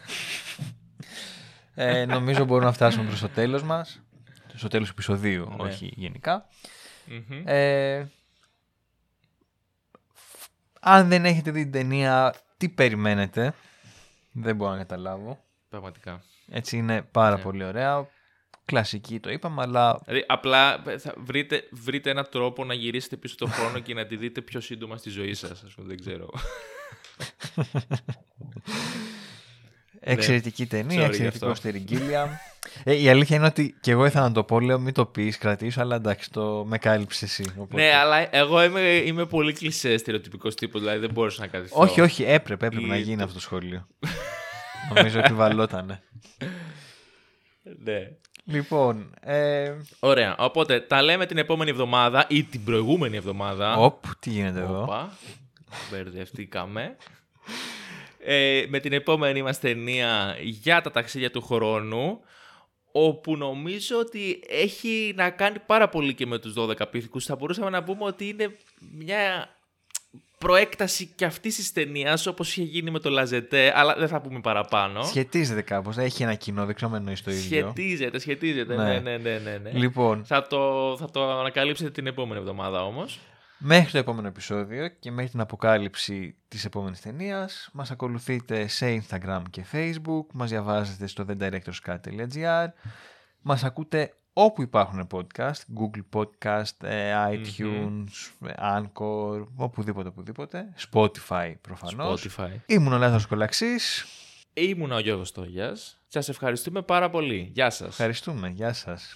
S3: ε, νομίζω μπορούμε να φτάσουμε προς το τέλος μας. Στο τέλος του επεισοδίου, ναι. όχι Ε, αν δεν έχετε δει την ταινία,
S4: τι περιμένετε. Δεν μπορώ να καταλάβω.
S3: Πραγματικά.
S4: Έτσι είναι πάρα
S3: Ναι.
S4: πολύ ωραία. Κλασική το είπαμε, αλλά
S3: Δηλαδή, απλά θα βρείτε, βρείτε έναν τρόπο να γυρίσετε πίσω το χρόνο και να τη δείτε πιο σύντομα στη ζωή σας. Ας πούμε, δεν ξέρω.
S4: εξαιρετική ταινία,
S3: Ναι. Sorry
S4: εξαιρετικό
S3: γι' αυτό.
S4: στεριγγύλια. ε, η αλήθεια είναι ότι και εγώ ήθελα να το πω, λέω μην το πεις, κρατήσω, αλλά εντάξει, το με κάλυψες εσύ. οπότε-
S3: ναι, αλλά εγώ είμαι, είμαι πολύ κλεισέ στερεοτυπικός τύπος, δηλαδή δεν μπορούσα να κρατηθώ.
S4: Όχι, όχι, έπρεπε, έπρεπε
S3: Ή
S4: να γίνει
S3: το-
S4: αυτό το σχόλιο. Νομίζω ότι βαλότανε.
S3: Ναι.
S4: Λοιπόν, ε,
S3: Ωραία. Οπότε τα λέμε την επόμενη εβδομάδα ή την προηγούμενη εβδομάδα.
S4: οπ, τι γίνεται εδώ.
S3: Όπα, μπερδευτήκαμε. Ε, με την επόμενη μας ταινία για τα ταξίδια του χρόνου, όπου νομίζω ότι έχει να κάνει πάρα πολύ και με τους 12 πίθηκους. Θα μπορούσαμε να πούμε ότι είναι μια προέκταση και αυτής της ταινίας, όπως είχε γίνει με το Λαζετέ, αλλά δεν θα πούμε παραπάνω.
S4: Σχετίζεται κάπως, έχει ένα κοινό, δεν ξέρω αν εννοείς το ίδιο.
S3: Σχετίζεται, σχετίζεται.
S4: Ναι.
S3: Ναι, ναι, ναι, ναι. ναι.
S4: Λοιπόν,
S3: Θα, το, θα το ανακαλύψετε την επόμενη εβδομάδα όμως.
S4: Μέχρι το επόμενο επεισόδιο και μέχρι την αποκάλυψη της επόμενης ταινίας μας ακολουθείτε σε Instagram και Facebook, μας διαβάζετε στο thedirectorscut.gr μας ακούτε όπου υπάρχουν podcast, Google Podcast, ε, iTunes, ε, Anchor, οπουδήποτε, οπουδήποτε, Spotify προφανώς.
S3: Spotify.
S4: Ήμουν ο Λάθος Κολαξής,
S3: Ήμουν ο Γιώργος Τόγιας. Σας ευχαριστούμε πάρα πολύ. Γεια σας.
S4: ευχαριστούμε, γεια σας.